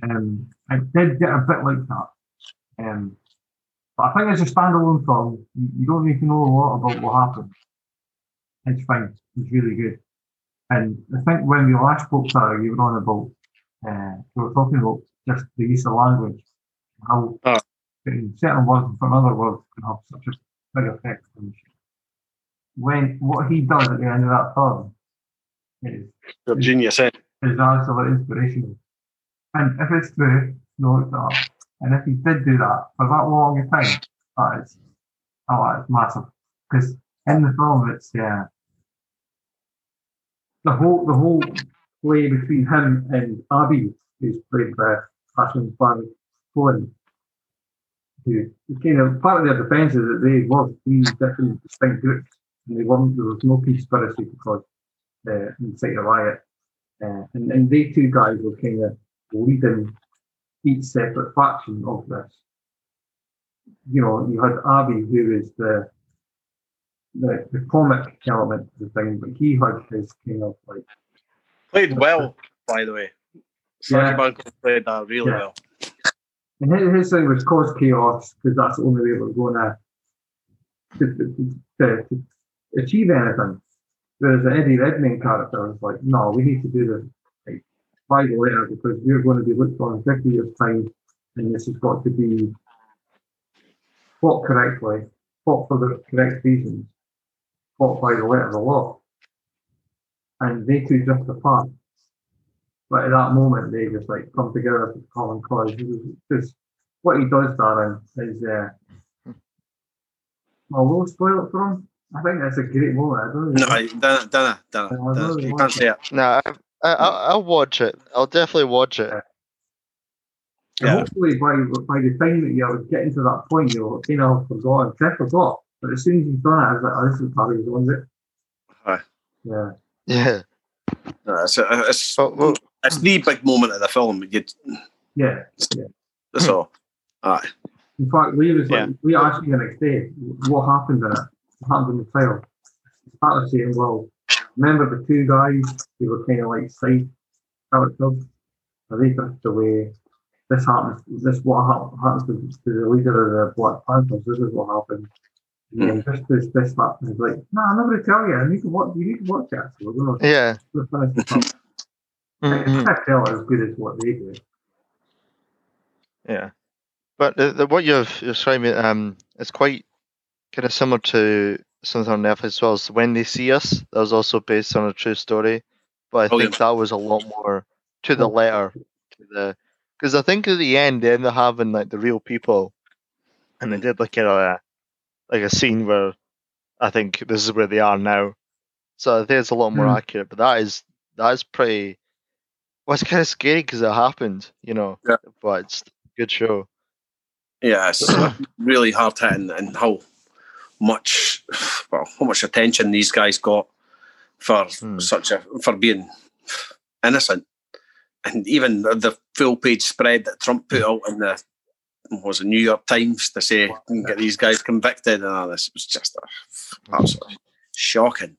A: And, um, I did get a bit like that. Um, but I think as a standalone film, you, don't need to know a lot about what happened. It's fine. It's really good. And I think when we last spoke, Sarah, you were on about, uh, we were talking about just the use of language, how
D: Ah.
A: putting certain words of other words can have such a big effect on you. When what he does at the end of that film is
D: Your genius, eh?
A: is absolutely inspirational. And if it's true, no, it's not. And if he did do that for that long a time, that is, oh, it's massive. Because in the film, it's uh, the whole the whole play between him and Abbie, who's played by Sacha Baron Cohen. Who who kind of part of their defence is that they were three different distinct groups, and they weren't. There was no conspiracy because uh, incite a riot. Uh, and, and they two guys were kind of leading each separate faction of this. You know, you had Abbie, who is the the, the comic element of the thing, but he had his kind of like
D: Played well, by the way. Sergio
A: Yeah.
D: Played that really
A: Yeah.
D: well.
A: And his, his thing was cause chaos because that's the only way we're going to, to, to, to, achieve anything. Whereas the Eddie Redmayne character was like, no, we need to do this by the letter uh, because we're going to be looked on in 50 years' time and this has got to be fought correctly, fought for the correct reasons, fought by the letter of the law. And they two drift apart. But at that moment, they just like come together for the common cause. Because what he does, Darren, is uh, well, we'll spoil it for him. I think that's a great moment. I don't
D: No,
A: know.
D: I- Dana, Dana, Dana,
A: I
D: Dana,
A: really
D: you
A: want
D: can't
A: to.
D: say it.
B: nah, I, I, I'll, I'll watch it. I'll definitely watch it.
A: And
D: Yeah.
A: hopefully, by by the time that you're getting to that point, you'll kind of have forgotten. I forgot, but as soon as you've done it, I was like, oh, this is how he owns it.
D: Aye.
A: Yeah.
B: Yeah.
D: No, it's, it's,
B: But, well,
D: it's the big moment of the film. You,
A: Yeah.
C: That's all. Aye.
A: In fact, Lee was like,
B: Yeah.
A: we asked me the next day what happened in it. What happened in the trial? He started saying, well, remember the two guys who were kind of like side characters? Are they passed away? This happens. This what hap- happens to, to the leader of the Black Panthers. This is what happened. And then hmm. this, this, this, that. And he's like, no, I'm not going to tell you. I need to watch. You need to watch it. So we're going to
B: Yeah.
A: Finish this up. I can't tell as good as what they do.
B: Yeah, but the, the, what you've you're showing me, um, it's quite kind of similar to something on Netflix as well. So when they see us, that was also based on a true story, but I
C: Oh, yeah.
B: think that was a lot more to the letter, to the because I think at the end they ended up having like the real people, and they did like a like a scene where I think this is where they are now. So I think it's a lot more
A: Hmm.
B: accurate, but that is that is pretty. Well, it's kind of scary because it happened, you know.
C: Yeah.
B: But it's a good show.
C: Yeah, it's really hard hitting and how much well, how much attention these guys got for
B: Hmm.
C: such a for being innocent. And even the, the full page spread that Trump put out in the was it, New York Times to say get these guys convicted and all this it was just uh, absolutely shocking.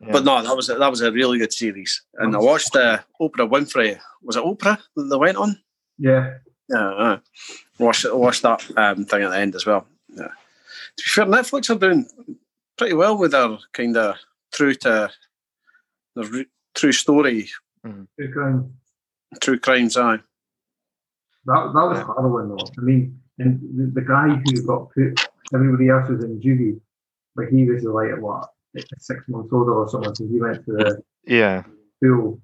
B: Yeah.
C: But no, that was a, that was a really good series. And I watched uh, Oprah Winfrey. Was it Oprah that they went on?
A: Yeah.
C: Yeah, uh, watch watch that um, thing at the end as well. Yeah. To be fair, Netflix are doing pretty well with their kind of true to the re- true story,
A: Two crowns.
C: true crimes. Aye,
A: That, that was
B: Yeah.
A: harrowing though. I mean, and the, the guy who got put, everybody else was in juvie, but he was like, what, six months older or something, he went to the
B: yeah.
A: school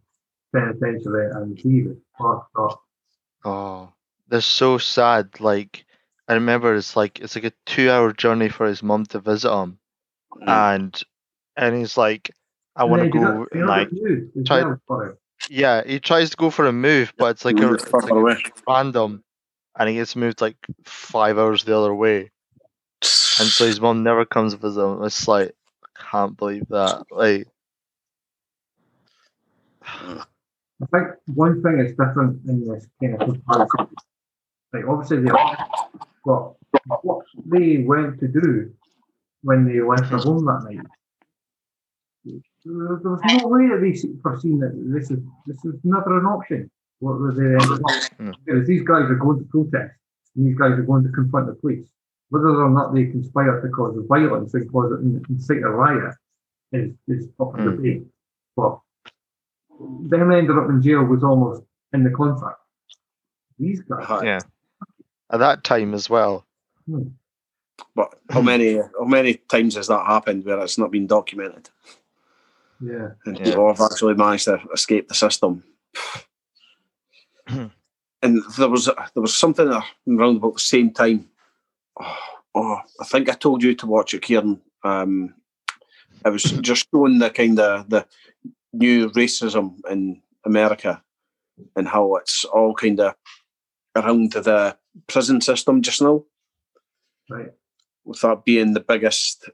A: penitentiary and he was fucked up.
B: Oh, they're so sad. Like I remember, it's like it's like a two-hour journey for his mom to visit him,
C: Mm.
B: and and he's like, I want to go. and, like, try-
A: well for it.
B: yeah, he tries to go for a move, but it's like a, it's like a random, and he gets moved like five hours the other way, and so his mom never comes visit him. It's like I can't believe that. Like,
A: I think one thing that's different in this kind of comparison, like obviously they but what they went to do when they left their home that night. There was no way that they se- foreseen that this is this is never an option. What was they ended up?
B: Mm.
A: Because these guys are going to protest, and these guys are going to confront the police. Whether or not they conspire to cause violence and cause it incite a riot is is up for
B: Mm.
A: But them ended up in jail was almost in the contract. These guys,
C: Aye.
B: yeah, at that time as well.
C: But how many how many times has that happened where it's not been documented
A: yeah,
C: and
B: Yeah.
C: people have actually managed to escape the system? and there was there was something around about the same time. Oh, oh, I think I told you to watch it, Kieran. Um, it was just showing the kind of the new racism in America and how it's all kind of around the prison system just now.
A: right.
C: with that being the biggest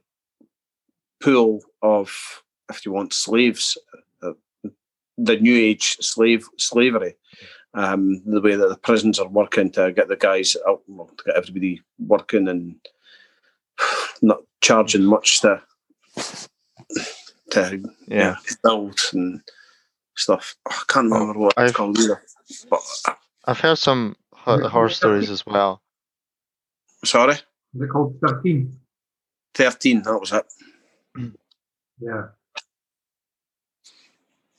C: pool of, if you want, slaves, uh, the new age slave slavery. Um, the way that the prisons are working to get the guys out, well, to get everybody working and not charging much to to
B: Yeah,
C: build and stuff. I can't remember what it's
B: I've-
C: called either. But uh,
B: I've heard some ho- horror stories as well.
C: sorry,
A: Is it called 13?
C: thirteen. That was it.
A: Yeah.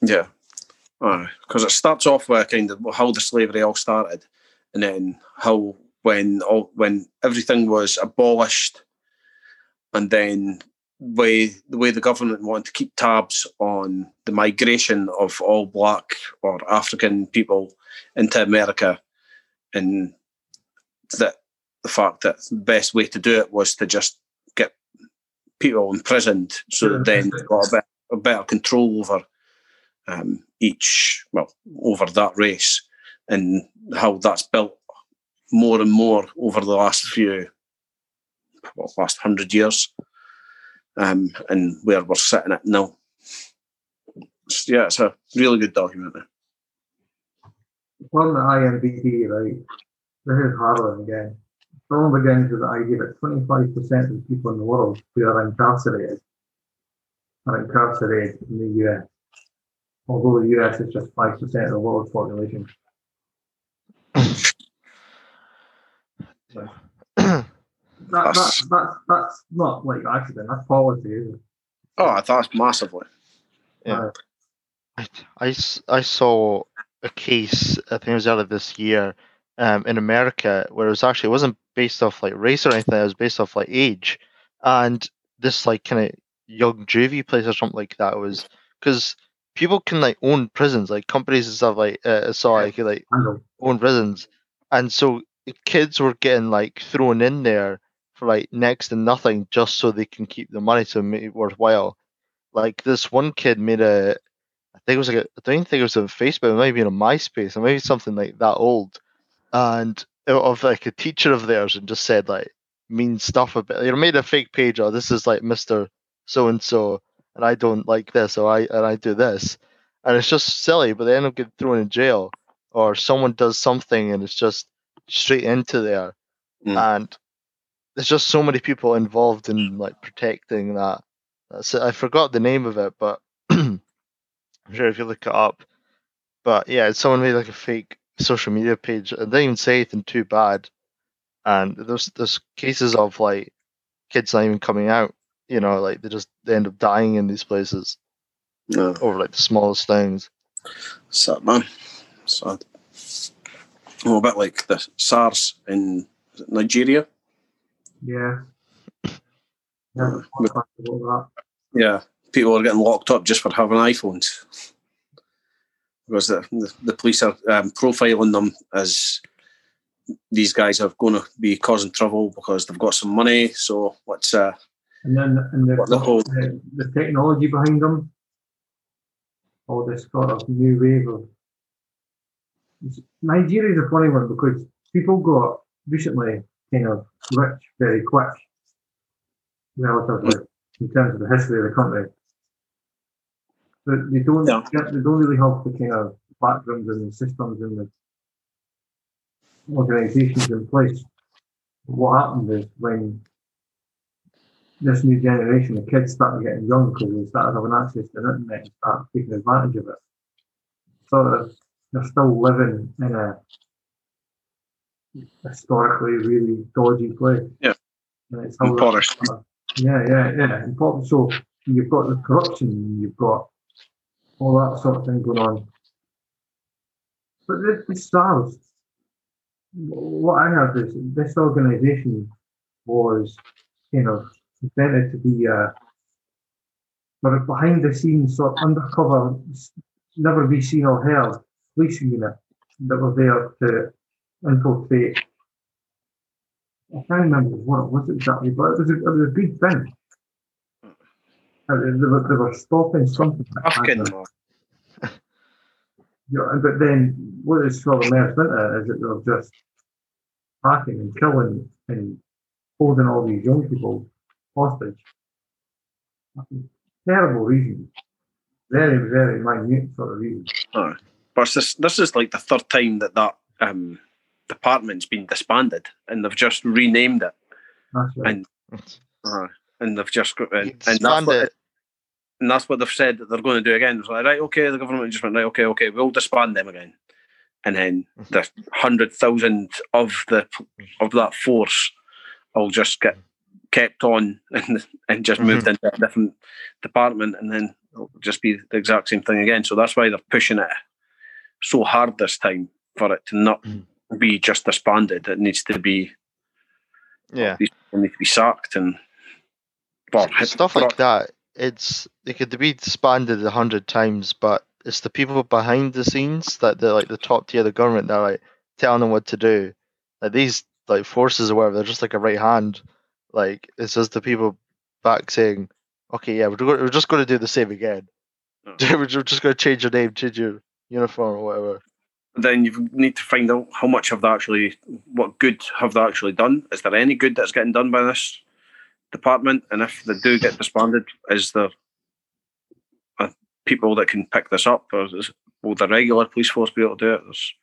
C: Yeah, because it starts off with kind of how the slavery all started, and then how when all when everything was abolished, and then way the way the government wanted to keep tabs on the migration of all black or African people into America, and that the fact that the best way to do it was to just get people imprisoned so that then they got a bit a better control over um, each, well, over that race, and how that's built more and more over the last few, well, last hundred years, um, and where we're sitting at now. It's- yeah, it's a really good documentary.
A: From the IMDb, right, this is Harlan again. The film begins with the idea that 25% of the people in the world who are incarcerated are incarcerated in the US, although the US is just 5% of the world's population. That, that,
C: That's-
A: that's, that's not like accident, that's policy, is it?
C: Oh, that's massively.
B: Yeah. I, I s- I saw a case, I think it was earlier this year, um, in America where it was actually it wasn't based off like race or anything, it was based off like age. And this like kind of young juvie place or something like that was because people can like own prisons, like companies and stuff like uh, saw like like
A: Handle.
B: own prisons, and so kids were getting like thrown in there for like next to nothing just so they can keep the money to make it worthwhile. Like this one kid made a, I think it was like a, I don't think it was on Facebook, it might have been on MySpace, or maybe something like that old, and of like a teacher of theirs, and just said like mean stuff about. You know, made a fake page. Oh, this is like Mister So and So, and I don't like this, or I and I do this, and it's just silly. But they end up getting thrown in jail, or someone does something, and it's just straight into there,
C: Mm.
B: and there's just so many people involved in like protecting that. That's it. I forgot the name of it, but I'm sure if you look it up. But yeah, someone made like a fake social media page and they didn't even say anything too bad. And there's there's cases of like kids not even coming out. You know, like they just they end up dying in these places
C: No,
B: over like the smallest things.
C: sad man. Sad. Oh, a bit like the SARS in Nigeria.
A: Yeah. Yeah, about that.
C: Yeah, people are getting locked up just for having iPhones because the, the, the police are um, profiling them as these guys are going to be causing trouble because they've got some money. So let's uh,
A: And then and the,
C: the whole-
A: the, the technology behind them, all this sort of new wave of. Nigeria is a funny one because people got recently kind of rich very quick, relatively, hmm. in terms of the history of the country. But they don't,
C: Yeah.
A: they don't really have the kind of backgrounds and the systems and the organisations in place. What happened is when this new generation of kids started getting young because they started having access to the internet and started taking advantage of it. Sort of, they're still living in a historically really dodgy place.
C: Yeah.
A: And it's how
C: And
A: they're
C: polished.
A: sort of- Yeah, yeah, yeah. Pop- so you've got the corruption, you've got all that sort of thing going on. But this, this SARS, what I heard is this organisation was, you know, intended to be a sort of behind the scenes, sort of undercover, never be seen or heard police unit that were there to infiltrate. Uh, I can't remember what it was exactly, but it was a, it was a big thing. Uh, They were, they were stopping something.
C: Afghan
A: happened.
C: Uh,
A: yeah, but then what is sort of merged into it is that they're just hacking and killing and holding all these young people hostage. Terrible reason. Very, very minute sort of reason.
C: But this, this is like the third time that that um, department's been disbanded, and they've just renamed it,
A: That's right.
C: And- uh, and they've just got, and,
B: You
C: and that's what,
B: it.
C: and that's what they've said that they're going to do again. It's like, right, okay, the government just went, right, okay, okay, we'll disband them again, and then the hundred thousand of the of that force will just get kept on and and just moved into a different department, and then it'll just be the exact same thing again. So that's why they're pushing it so hard this time for it to not
B: Mm.
C: be just disbanded. It needs to be
B: Yeah.
C: people need to be sacked and well,
B: stuff like that. It's they could be disbanded a hundred times, but it's the people behind the scenes that they're like the top tier of the government that are like telling them what to do. Like these like forces or whatever, they're just like a right hand. Like it's just the people back saying, "Okay, yeah, we're, go- we're just going to do the same again.
C: Oh.
B: we're just going to change your name, change your uniform or whatever."
C: then you need to find out how much have they actually, what good have they actually done? Is there any good that's getting done by this department? And if they do get disbanded, is there uh, people that can pick this up, or is, will the regular police force be able to do it? There's,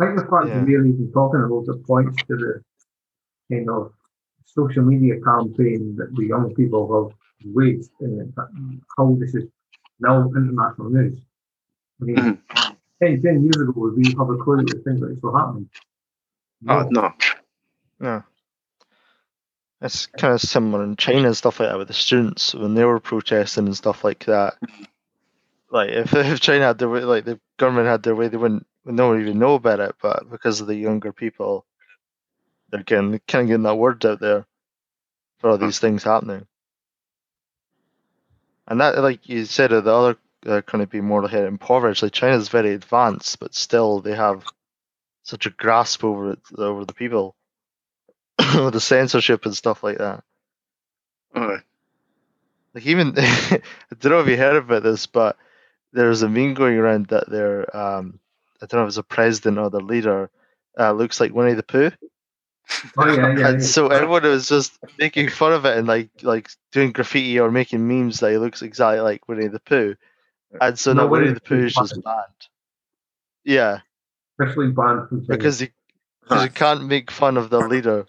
A: I think the fact
B: Yeah.
A: that we're even talking about the points to the kind of social media campaign that the young people have waged and how this is now international news. I mean,
C: Mhm.
A: 10, 10 years ago, would we have a clue that things like this were happening?
C: Oh, no.
B: No. It's kind of similar in China and stuff like that with the students when they were protesting and stuff like that. Like if, if China had their way, like the government had their way, they wouldn't, no one even know about it. But because of the younger people, they're getting kind of getting that word out there for all these things happening. And that, like you said, the other uh, kind of be more like impoverished. Like China's very advanced, but still they have such a grasp over it over the people the censorship and stuff like that.
C: Aye.
B: Like even I don't know if you heard about this, but there's a meme going around that their um I don't know if it's a president or the leader uh, looks like Winnie the Pooh.
A: Oh, yeah, yeah. yeah.
B: and so everyone was just making fun of it and like like doing graffiti or making memes that he looks exactly like Winnie the Pooh. And so
A: No,
B: now Winnie
A: Winnie
B: the
A: the
B: Pooh
A: Pooh
B: is just
A: banned.
B: banned. Yeah,
A: Officially banned from
B: because you because you can't make fun of the leader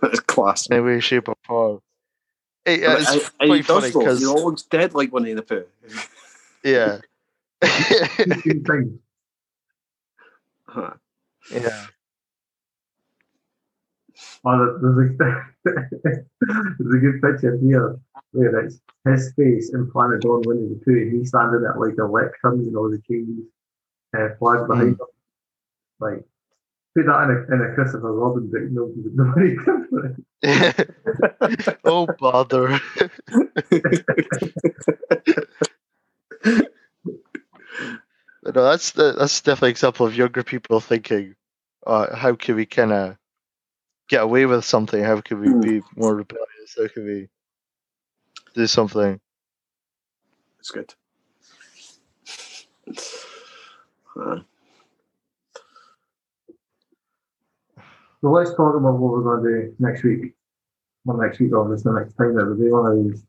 C: That's class.
B: in any way, shape, or form. It,
C: But
B: it's
C: I- I- he
B: quite funny
C: does though.
B: because
C: He all looks dead like Winnie the Pooh.
B: yeah,
C: Huh.
B: yeah.
A: Oh, there's a, there's a good picture here where it's his face implanted on Winnie the Pooh, and he's standing at like a lectern, you know, the Chinese uh, flag behind him. Like, put that in a, in a Christopher Robin book, nobody would know different.
B: oh bother! No, that's that's definitely an example of younger people thinking, uh, how can we kind of get away with something? How can we
C: Hmm.
B: be more rebellious? How can we do something?
C: It's good. Uh,
A: So let's talk about what we're going to do next week. Well, next week, obviously, the next time that we do one of these.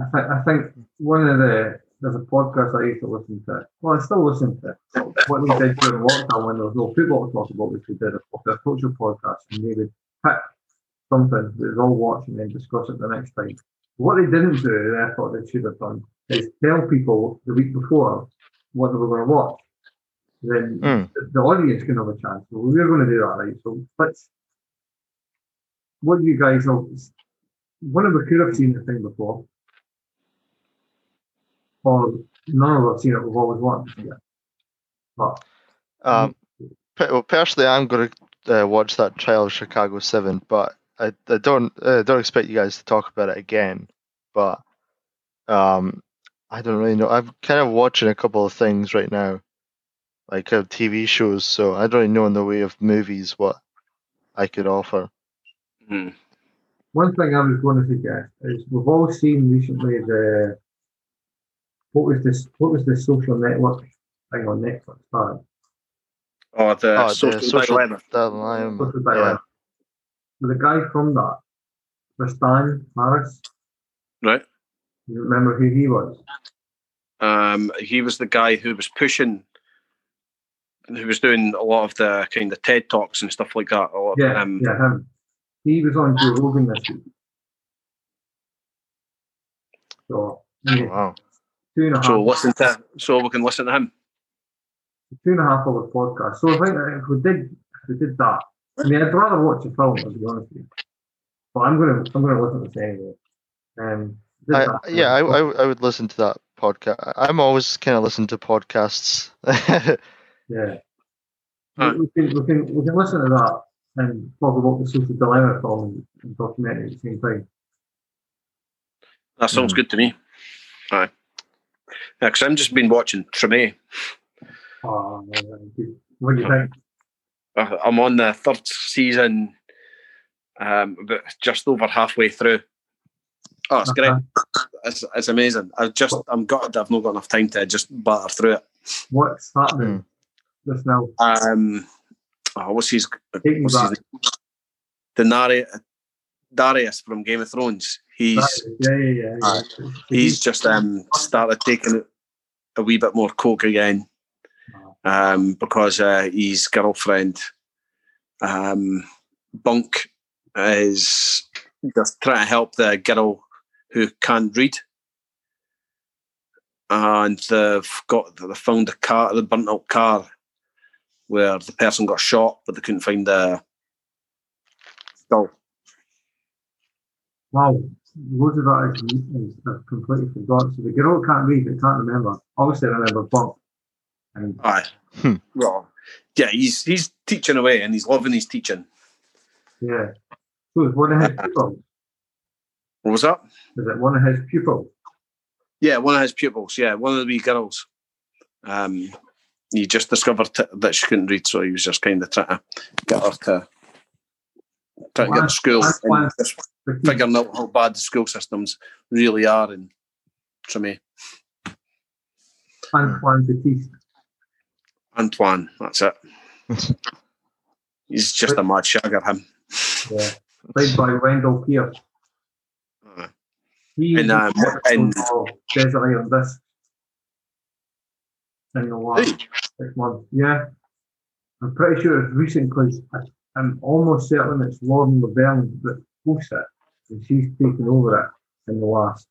A: I, th- I think one of the there's a podcast I used to listen to. Well, I still listen to. it. What we did during lockdown when there was no football to talk about, which we did a, a culture podcast, and they would pick something that was all watch and then discuss it the next time. What they didn't do, and I thought they should have done, is tell people the week before what they were going to watch. Then
B: Mm.
A: the, the audience can have a chance. So we're going to do that, right? So let's. What do you guys know? One of us could have seen the thing before, or none of us have seen it. We've always wanted to see it. But
B: Um, pe- well, personally, I'm going to uh, watch that trial of Chicago Seven, but I, I don't uh, don't expect you guys to talk about it again. But um, I don't really know. I'm kind of watching a couple of things right now, like uh, TV shows. So I don't really know in the way of movies what I could offer.
C: hmm.
A: one thing I was going to suggest is we've all seen recently the what was this? What was the social network thing on Netflix? Sorry,
C: Oh, the
B: Oh, the
C: social,
B: social
C: dilemma.
B: dilemma.
A: social
B: Yeah.
A: dilemma. The guy from that, Tristan Harris.
C: Right.
A: You remember who he was?
C: Um, he was the guy who was pushing, who was doing a lot of the kind of TED talks and stuff like that. A lot of,
A: Yeah,
C: um,
A: yeah, him. He was on Joe Rogan this week. So,
B: Oh, wow.
A: Two and a half,
C: So listen to, so we can listen to him.
A: two and a half hour podcast. So I think if we did, if we did that, I mean, I'd rather watch a film, to be honest with you. But I'm gonna, I'm gonna listen to this anyway. Um,
B: I,
A: that.
B: yeah, I, I, I would listen to that podcast. I'm always kind of listening to podcasts.
A: yeah.
C: Huh.
A: We, we can, we can, we can listen to that and talk about the social dilemma film and, and document it at the same time.
C: That sounds good to me. Aye. Yeah, because I've just been watching Treme.
A: Oh, what do you think?
C: Uh, I'm on the third season, um, but just over halfway through. Oh, it's great.
A: Uh-huh.
C: It's, it's amazing. I just I'm gutted I've not got enough time to just batter through it.
A: What's happening just now?
C: Um, oh, what's his
A: Take me
C: what's his
A: back.
C: The Nari, Darius from Game of Thrones. He's
A: yeah, yeah, yeah.
C: Aye. he's just um started taking a wee bit more coke again. um, because uh, his girlfriend, um, Bunk, is just trying to help the girl who can't read. And they've got they found a car, the burnt out car, where the person got shot, but they couldn't find the skull.
A: Wow, loads of that is I've completely forgot. So the girl can't read, but can't remember. Obviously, I remember Bump. And
C: Aye.
B: Hmm.
C: Well, yeah, he's he's teaching away and he's loving his teaching.
A: yeah, so it's one of his pupils.
C: What was that?
A: Is it one of his pupils?
C: Yeah, one of his pupils. Yeah, one of the wee girls. Um, he just discovered t- that she couldn't read, so he was just kind of trying to get her to try to get to school
A: That's
C: and figuring out how bad the school systems really are in Treme.
A: Antoine Batiste.
C: Antoine, that's it. He's just a mad shagger, him.
A: Yeah, played by Wendell Pierce.
C: Uh,
A: He
C: And, um, and-
A: Desert Island Discs. In the last six months. Yeah. I'm pretty sure it's recent because I'm almost certain it's Lauren Laverne that hosts it. And she's taken over it in the last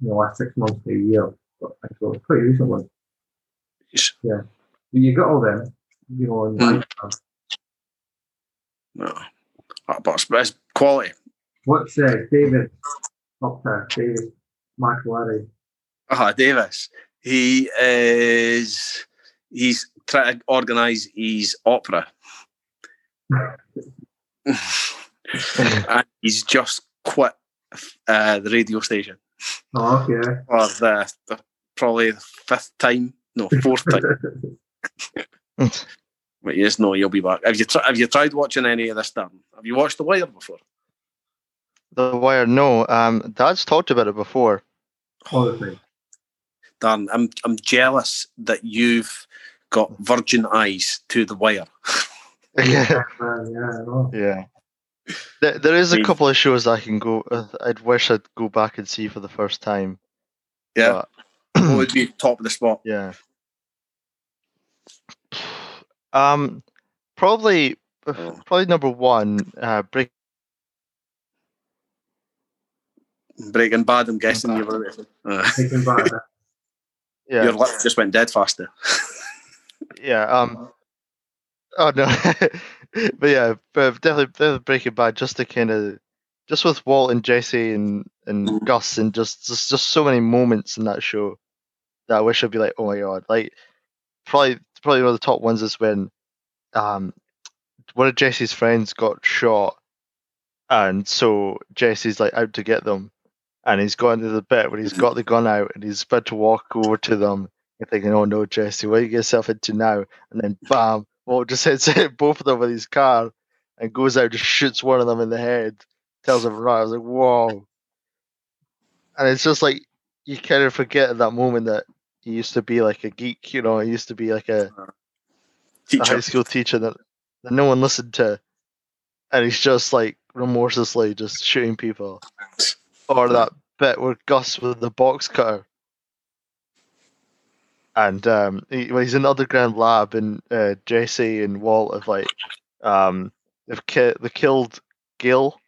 A: in the last six months to a year. But I thought it's pretty recent one.
C: he's-
A: But you got all them, you know,
C: Mm. no. But it's, quality.
A: What's uh, David up there? David McAlary.
C: Ah, Davis. He is. He's trying to organise his opera. And he's just quit uh, the radio station
A: Oh, yeah.
C: for the, the probably the fifth time, no, fourth time. but yes, no, you'll be back. Have you tr- have you tried watching any of this? Dan? Have you watched The Wire before?
B: The Wire, no. Um, Dad's talked about it before.
A: All the time.
C: Dan, I'm I'm jealous that you've got virgin eyes to The Wire.
B: yeah.
A: Uh, yeah, I know.
B: Yeah. There, there is a couple of shows I can go. uh, I'd wish I'd go back and see for the first time.
C: Yeah,
B: but-
C: what would be top of the spot?
B: yeah. Um, probably,
C: Oh.
B: probably number one. Uh, break.
C: Breaking Bad. I'm guessing you were. Uh,
A: Taking back.
B: Yeah.
C: Your lips just went dead faster.
B: Yeah. Um. Oh no. but yeah, but definitely, definitely Breaking Bad. Just to kind of, just with Walt and Jesse and and
C: Mhm.
B: Gus and just just just so many moments in that show that I wish I'd be like, oh my god, like probably probably one of the top ones is when um one of Jesse's friends got shot, and so Jesse's like out to get them, and he's gone to the bit where he's got the gun out and he's about to walk over to them. You're thinking, oh no, Jesse, what do you get yourself into now? And then bam, Walt just hits both of them with his car and goes out, just shoots one of them in the head, tells them right. I was like, whoa. And it's just like you kind of forget at that moment that he used to be like a geek, you know, he used to be like a, a high school teacher that, that no one listened to. And he's just like remorselessly just shooting people. Or that bit where Gus with the box cutter. And um, he, when he's in the underground lab, and uh, Jesse and Walt have like, um, they've ki- they killed Gale,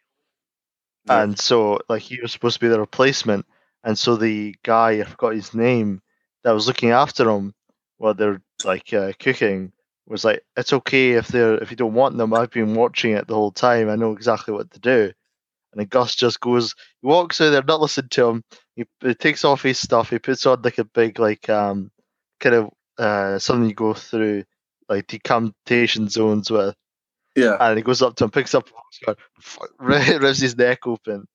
C: Yeah.
B: and so like he was supposed to be the replacement, and so the guy I forgot his name that was looking after him while they're like uh, cooking was like, it's okay if they're if you don't want them. I've been watching it the whole time. I know exactly what to do. And Gus just goes, he walks out there, not listening to him. He, he takes off his stuff. He puts on like a big like um kind of uh something you go through like decapitation zones with.
C: Yeah.
B: And he goes up to him, picks up a rips his neck open.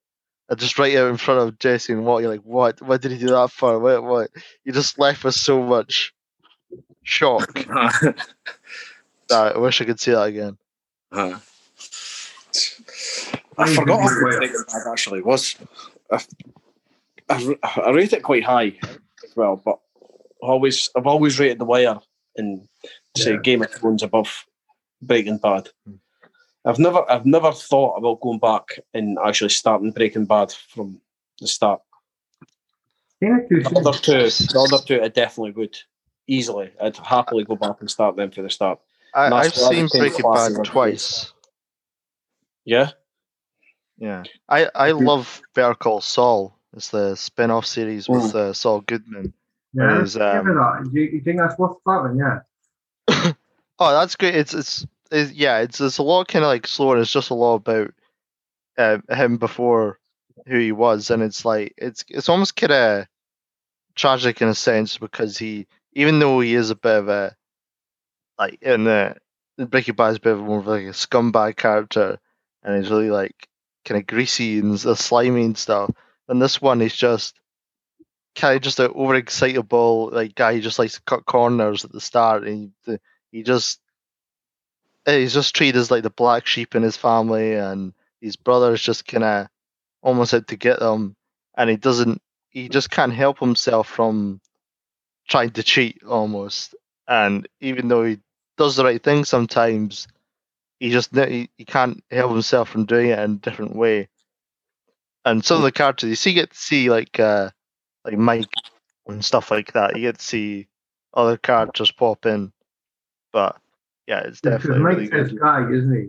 B: And just right out in front of Jesse and Walt, you're like, what? What did he do that for? What? What? You just left with so much shock.
C: Uh,
B: I wish I could see that again.
C: uh. I forgot how good Breaking actually was. I, I, I rate it quite high as well, but always I've always rated The Wire and say
A: Yeah.
C: Game of Thrones above Breaking Bad.
B: Hmm.
C: I've never I've never thought about going back and actually starting Breaking Bad from the start.
A: Kind of too
C: The other two, the other two are definitely good.
D: easily. I'd happily go back and start them for the start.
B: I, I've
D: why
B: seen Breaking Bad
D: like
B: twice.
D: Yeah,
B: Yeah, I I love Better Call Saul. It's the spin-off series with uh, Saul Goodman.
A: Yeah,
B: Is,
A: it
B: um,
A: you, you think that's worth starting? Yeah.
B: Oh, that's great. It's it's, it's yeah. It's it's a lot kind of like slower. It's just a lot about uh, him before who he was, and it's like it's it's almost kind of tragic in a sense because he, even though he is a bit of a like in the in Breaking Bad is a bit of more of like a scumbag character, and he's really like kind of greasy and slimy and stuff. And this one, he's just kind of just an overexcitable like guy who just likes to cut corners at the start, and he, he just eh, he's just treated as like the black sheep in his family, and his brother's just kind of almost out to get him, and he doesn't. He just can't help himself from trying to cheat almost, and even though he does the right thing sometimes, he just he, he can't help himself from doing it in a different way. And some of the characters you see get to see like uh like Mike and stuff like that. You get to see other characters pop in, but yeah, it's
A: Because
B: definitely really
A: Mike's
B: good.
A: guy, isn't he?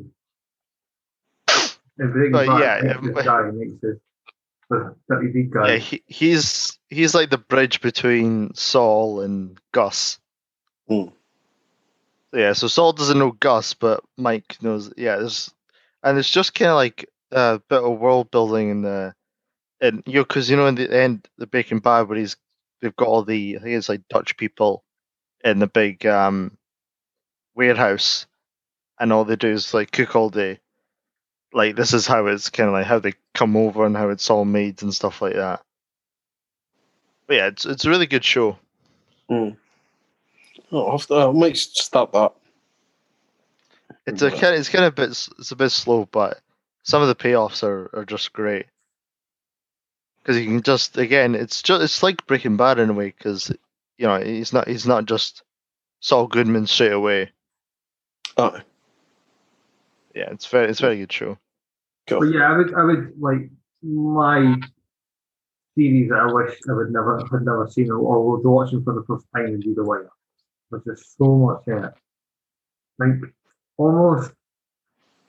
A: In
B: But yeah,
A: Mike's
B: um,
A: guy. Makes his the guy.
B: Yeah, he, he's he's like the bridge between Saul and Gus.
D: Hmm.
B: Yeah, so Saul doesn't know Gus, but Mike knows. Yeah, there's, and it's just kind of like a bit of world building in the, and you know, because you know in the end, the Breaking Bad, where he's they've got all the I think it's like Dutch people in the big um warehouse, and all they do is like cook all day. Like this is how it's kind of like how they come over and how it's all made and stuff like that. But yeah, it's it's a really good show.
D: oh, I'll have to, I might start that.
B: It's a kind it's kind of a bit it's a bit slow, but some of the payoffs are, are just great. Because you can just again, it's just it's like Breaking Bad in a way, because you know he's not he's not just Saul Goodman straight away.
D: Oh,
B: Yeah, it's very it's very good show.
D: cool.
A: But yeah, I would, I would like my series that I wish I would never had never seen or, or was watching for the first time would be The Wire. There's just so much in it. Like almost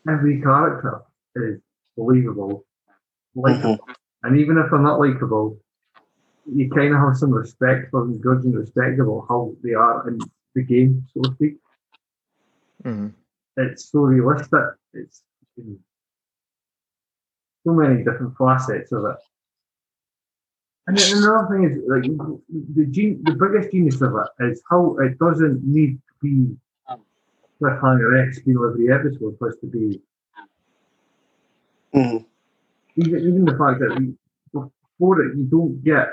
A: every character is believable, mm-hmm. likable, and even if they're not likable, you kind of have some respect for them, good and respectable how they are in the game, so to speak.
B: Mhm.
A: It's so realistic. It's so many different facets of it. And then another thing is like the gen- the biggest genius of it is how it doesn't need to be cliffhanger X you know every episode for it to be
D: Mhm.
A: Even even the fact that before it you don't get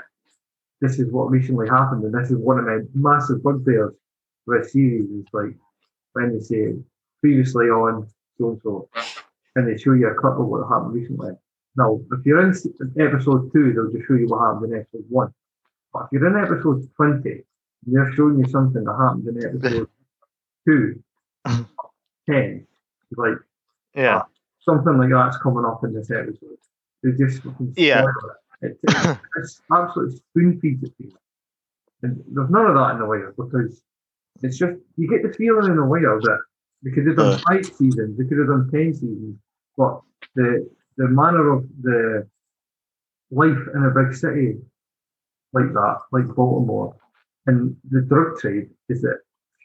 A: this is what recently happened and this is one of my massive bugbears with a series is like when they say previously on so and so and they show you a clip of what happened recently. Now, if you're in episode two, they'll just show you what happened in episode one. But if you're in episode 20, and they're showing you something that happened in episode two, 10, it's like
B: Yeah,
A: something like that's coming up in this episode. They just fucking
B: Yeah.
A: it. It- It's, it's absolutely spoon feeds it to you. And there's none of that in the wire because it's just you get the feeling in the wire that they could have done
D: Uh.
A: five seasons, they could have done ten seasons, but the the manner of the life in a big city like that, like Baltimore, and the drug trade is that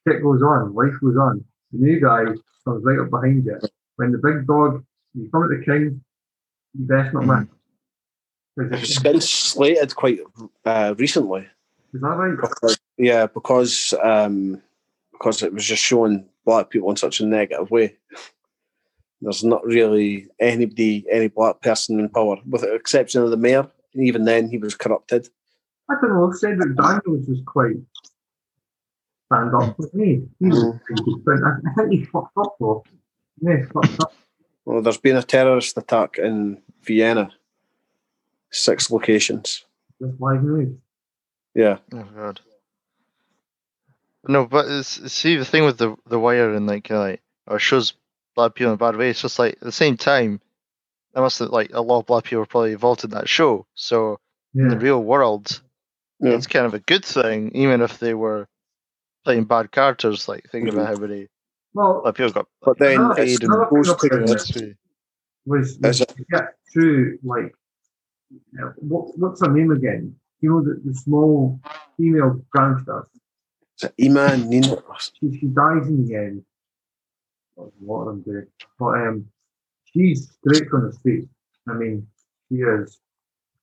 A: shit goes on, life goes on. The new guy comes right up behind you. When the big dog, you come at the king, not miss. 'Cause
D: It's been slated quite uh, recently.
A: Is that right?
D: Because, yeah, because um, because it was just showing black people in such a negative way. There's not really anybody, any black person in power, with the exception of the mayor. And even then, he was corrupted.
A: I don't know. Cedric Daniels was quite stand up with me. He was pretty good, but I, I think he fucked up though. Yeah, fucked up.
D: Well, there's been a terrorist attack in Vienna, six locations.
A: Just live news.
D: Yeah,
B: oh god. No, but it's, see the thing with the the wire and like uh, like or shows black people in a bad way. It's just like at the same time, there must have like a lot of black people were probably involved in that show. So in the real world,
D: Yeah.
B: it's kind of a good thing, even if they were playing bad characters. Like think about how many
A: Well,
B: like people got
D: But then
A: Another-
D: it's
B: paid and
A: another
D: goes
A: thing
D: to
A: about
D: the-
A: this
B: industry.
A: was, was to get through like uh, what, what's her name again? You know the, the small female gangster.
D: is it Iman Nino.
A: She, she dies in the end. What I'm doing, but um, she's straight from the street. I mean, she is.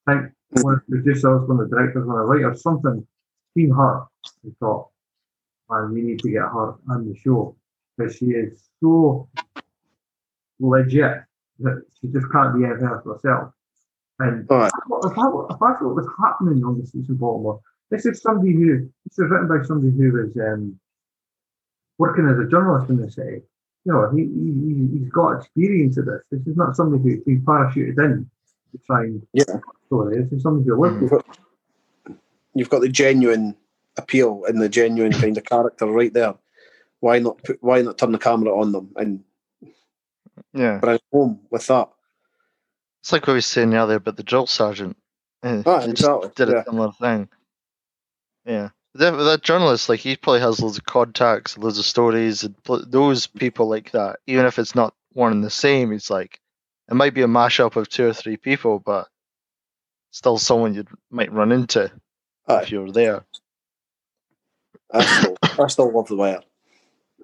A: I think one of the producers, one of the directors, one of the writers, something seen her and thought, man, we need to get her on the show because she is so legit that she just can't be anything else herself. And
D: Alright.
A: if, I, if that's what was happening on the streets of Baltimore, this is somebody who this is written by somebody who was um, working as a journalist in the city. You know, he, he he's got experience of this. This is not somebody who he parachuted in to try and
D: Yeah.
A: story. This is somebody who
D: You've
A: with.
D: you've got the genuine appeal and the genuine kind of character right there. Why not put, why not turn the camera on them and
B: Yeah.
D: bring home with that?
B: It's like what we were saying earlier about the drill sergeant. Eh,
D: Ah, exactly,
B: did a
D: yeah.
B: similar thing. Yeah. That, that journalist, like, he probably has loads of contacts, loads of stories, and pl- those people like that, even if it's not one and the same, it's like, it might be a mashup of two or three people, but still someone you might run into if you're there.
D: I still, I still love the wire.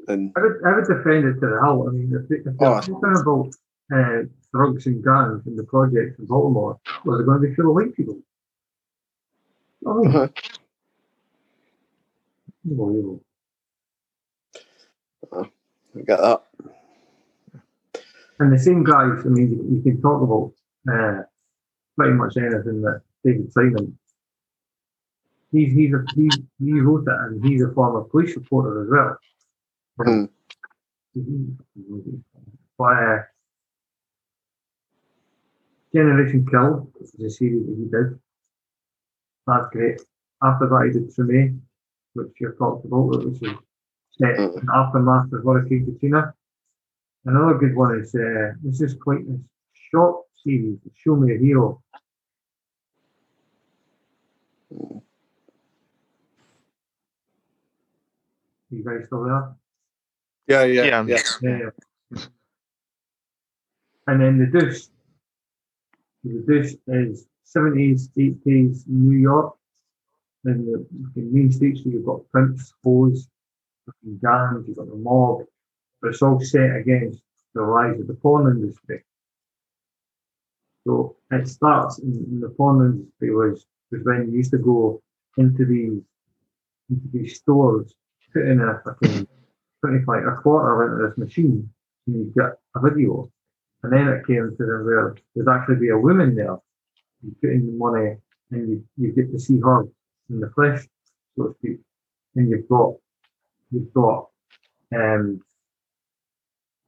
D: And
A: I would, I would defend it to the hilt. I mean, if, they- if they're
D: Oh.
A: talking about uh, drugs and guns in the project in Baltimore, well, they're going to be full of white people. I mean,
D: uh,
A: unbelievable.
D: I get that.
A: And the same guys, I mean, you, you can talk about uh, pretty much anything that David Simon. He's he's a, he, he wrote it, and he's a former police reporter as well.
D: Hmm.
A: But uh, Generation Kill which is a series that he did. That's great. After that, he did Treme, which you've talked about, which is set
D: Mm.
A: in aftermath of Hurricane Katrina. Another good one is uh, this is quite a short series. Show Me a Hero. You guys still there?
D: Yeah, yeah,
B: Yeah.
D: yeah.
A: Yeah. and then the Deuce. The Deuce is 70s, 80s New York. And the, the main streets where you've got pimps, hoes, fucking gangs, you've got the mob. But it's all set against the rise of the porn industry. So it starts in, in the porn industry was, was when you used to go into these into these stores, put in a fucking twenty like a quarter into this machine and you get a video. And then it came to the where there's actually be a woman there. You put in the money and you, you get to see her in the flesh, so to speak. And you've got you've got um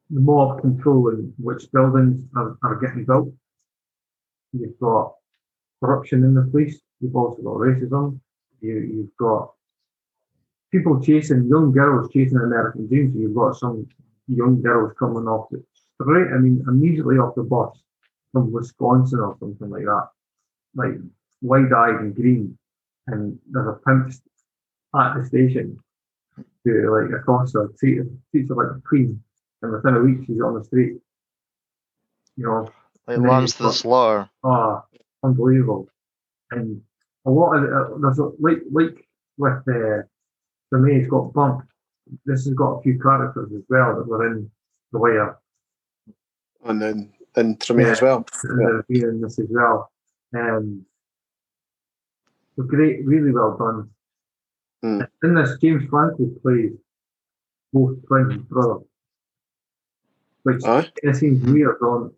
A: the more control in which buildings are, are getting built. You've got corruption in the police, you've also got racism, you you've got people chasing young girls chasing American dreams. You've got some young girls coming off the straight, I mean, immediately off the bus from Wisconsin or something like that, like wide eyed and green. And there's a pimp at the station who, like, accosts her, treats her, treats her like a queen. And within a week, she's on the street. You know,
B: it
A: runs
B: to the
A: got- Ah, unbelievable. And a lot of uh, there's a, like like with uh, for me, it's got bumped. This has got a few characters as well that were in the wire
D: And then and Treme
A: Yeah.
D: as well.
A: and they're here in this as well. Um, so great, really well done.
D: Mm.
A: In this, James Franco plays both twin brothers, which
D: Aye.
A: it seems weird on,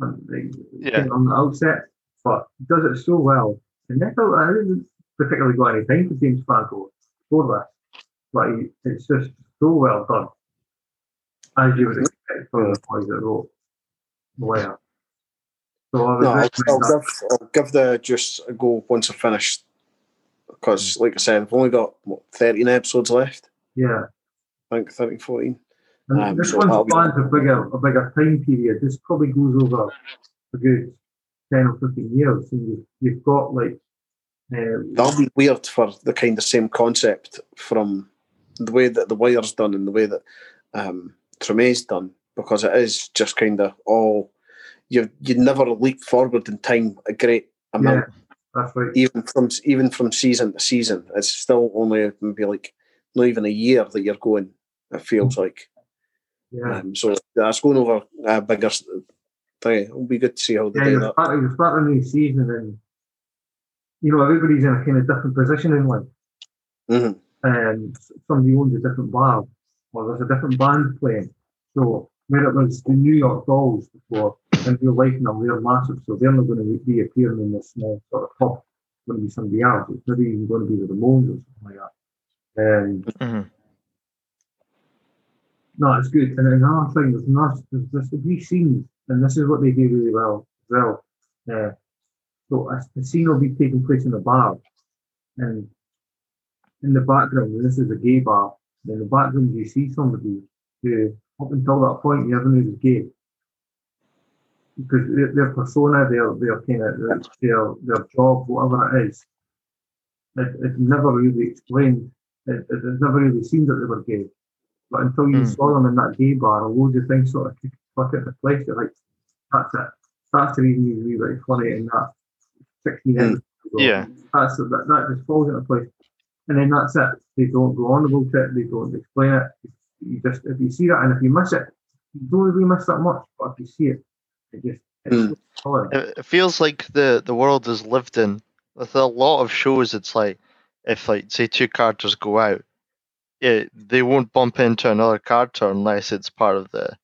A: on, the,
B: Yeah.
A: on the outset, but he does it so well. And I thought I didn't particularly got any time for James Franco for this, but he, it's just so well done, as you would expect from the boys that wrote Wire. So I would
D: No, I'll, I'll give I'll give the just a go once I've finished. Because, like I said, I've only got what, 13 episodes left.
A: Yeah.
D: I think 13, 14.
A: And
D: Um,
A: this
D: so
A: one
D: be-
A: spans a bigger, a bigger time period. This probably goes over a good 10 or 15 years. And you've, you've got like, uh,
D: That'll be weird for the kind of same concept from the way that the wire's done and the way that um, Treme's done because it is just kind of all you you never leap forward in time a great amount.
A: Yeah, that's right.
D: Even from even from season to season, it's still only maybe like not even a year that you're going. It feels like.
A: Yeah.
D: Um, so that's going over a bigger thing. It'll be good to see how they
A: Yeah,
D: do
A: you're
D: that.
A: starting, you're starting new season and you know, everybody's in a kind of different position in life.
D: Mhm.
A: and somebody owns a different bar, or there's a different band playing. So where it was the New York Dolls before, in real life now they're massive, so they're not going to be appearing in this small sort of pub. It's going to be somebody else. It's maybe even going to be the Ramones or something like that. Um,
B: Mhm.
A: no, it's good. And another thing, there's not there's, there's these scenes, and this is what they do really well as well. Uh, so a, a scene will be taking place in a bar, and in the background, and this is a gay bar. In the background, you see somebody who, up until that point, you never knew was gay. Because their, their persona, their their kind of their, their job, whatever it is, it, it's never really explained. It, it, it's never really seen that they were gay. But until you
B: Mm.
A: saw them in that gay bar, loads of things sort of click click into place. You're like, that's it. That's the reason he's really funny in that 16
D: Mm.
A: minutes ago.
B: Yeah.
A: That's that, that just falls into place. And then that's it. They don't go on about it. They don't explain it. You just if you see that and if you miss it, you don't really miss that much. But if you see it, it just it's
D: Mm.
B: It, it feels like the the world is lived in. With a lot of shows, it's like if like say two characters go out, yeah, they won't bump into another character unless it's part of the,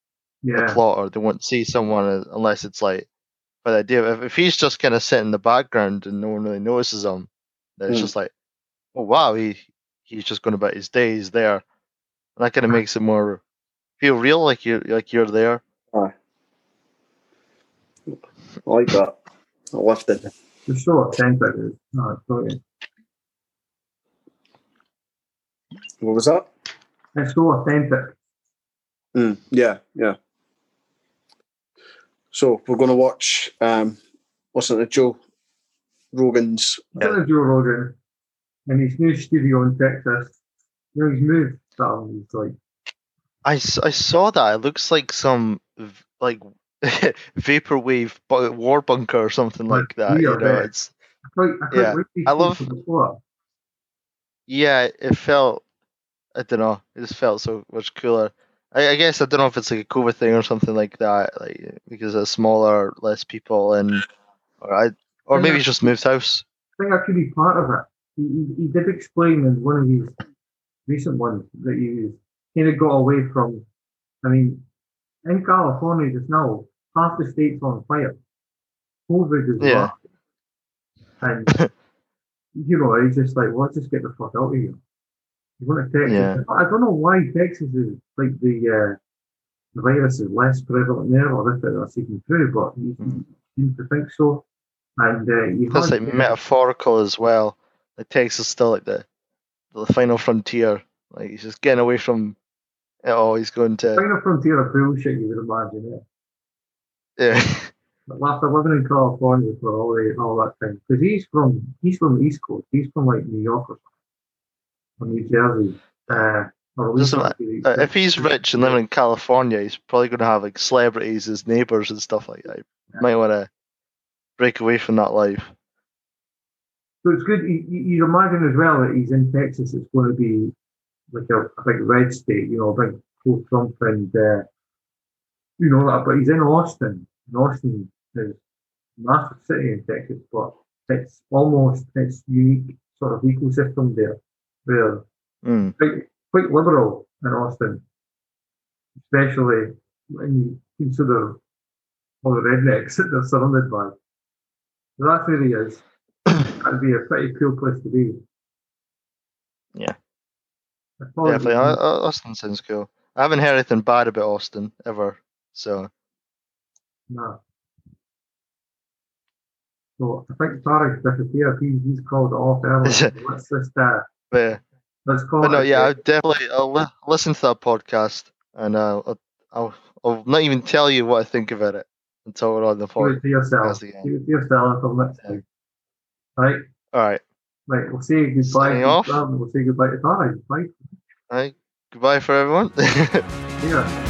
B: the plot, or they won't see someone uh, unless it's like. But the idea if, if he's just kind of sitting in the background and no one really notices him, then it's
D: Mm.
B: just like, oh wow, he he's just going about his day. He's there, and that kind of makes it more feel real, like you are like you're there.
D: Aye. I like that. I left it.
A: it's so authentic. It's, no, it's brilliant.
D: What was that?
A: It's so authentic.
D: Mm, yeah, yeah. So we're going to watch. Um, listen to Joe Rogan's.
A: Yeah. Joe Rogan in his new studio in Texas. You know, he's moved. So he's like,
B: I, s- I saw that. It looks like some like vaporwave bu- war bunker or something
A: Like,
B: like that.
A: we
B: You know,
A: there.
B: it's
A: I quite, I quite
B: Yeah,
A: like
B: I love-
A: Before.
B: yeah. It felt I don't know. It just felt so much cooler. I, I guess I don't know if it's like a COVID thing or something like that. Like because it's smaller, less people, and or I or maybe he's just moved house.
A: I think that could be part of it. He, he, he did explain in one of these recent ones that he kind of got away from. I mean, in California just now, half the state's on fire. COVID is
B: Yeah.
A: And, you know, he's just like, well, let's just get the fuck out of here. You want to Texas?
B: Yeah.
A: I don't know why Texas is like the uh, the virus is less prevalent there, or if it's even true, but he,
B: Mm.
A: he seems to think so. And uh, you
B: That's like metaphorical as well. Like Texas is still like the the final frontier. Like he's just getting away from it all. He's going to
A: Final frontier of bullshit, you would imagine, yeah.
B: yeah.
A: But after living in California for all the, all that time, because he's from he's from the East Coast, he's from like New York or something, or New Jersey. Uh, or at least
B: Doesn't
A: that's where he-
B: Uh, if he's rich and living in California, he's probably going to have like celebrities as neighbors and stuff like that. He might want to break away from that life.
A: So it's good. You, you imagine as well that he's in Texas. It's going to be like a, a big red state, you know, a big pro-Trump and uh, you know that. But he's in Austin. And Austin is a massive city in Texas, but it's almost it's unique sort of ecosystem there, where
B: Mm.
A: quite, quite liberal in Austin, especially when you consider all the rednecks that they're surrounded by. So that really is. That'd be a pretty cool place to be.
B: Yeah.
A: I thought it
B: Definitely, Austin sounds cool. I haven't heard anything bad about Austin ever, so
A: No. So I think Tarig's disappeared. He's, he's called off early. Let's just uh,
B: yeah.
A: call
B: but no, yeah, I definitely I'll li- listen to that podcast and uh, I'll, I'll I'll not even tell you what I think about it until we're on the
A: Keep
B: podcast
A: it to yourself. Keep it to yourself until next
B: Yeah.
A: time. Right,
B: All right,
A: right. We'll say goodbye.
B: Signing off.
A: We'll say goodbye to Tarig. Bye.
B: Aye. Goodbye for everyone.
A: Here.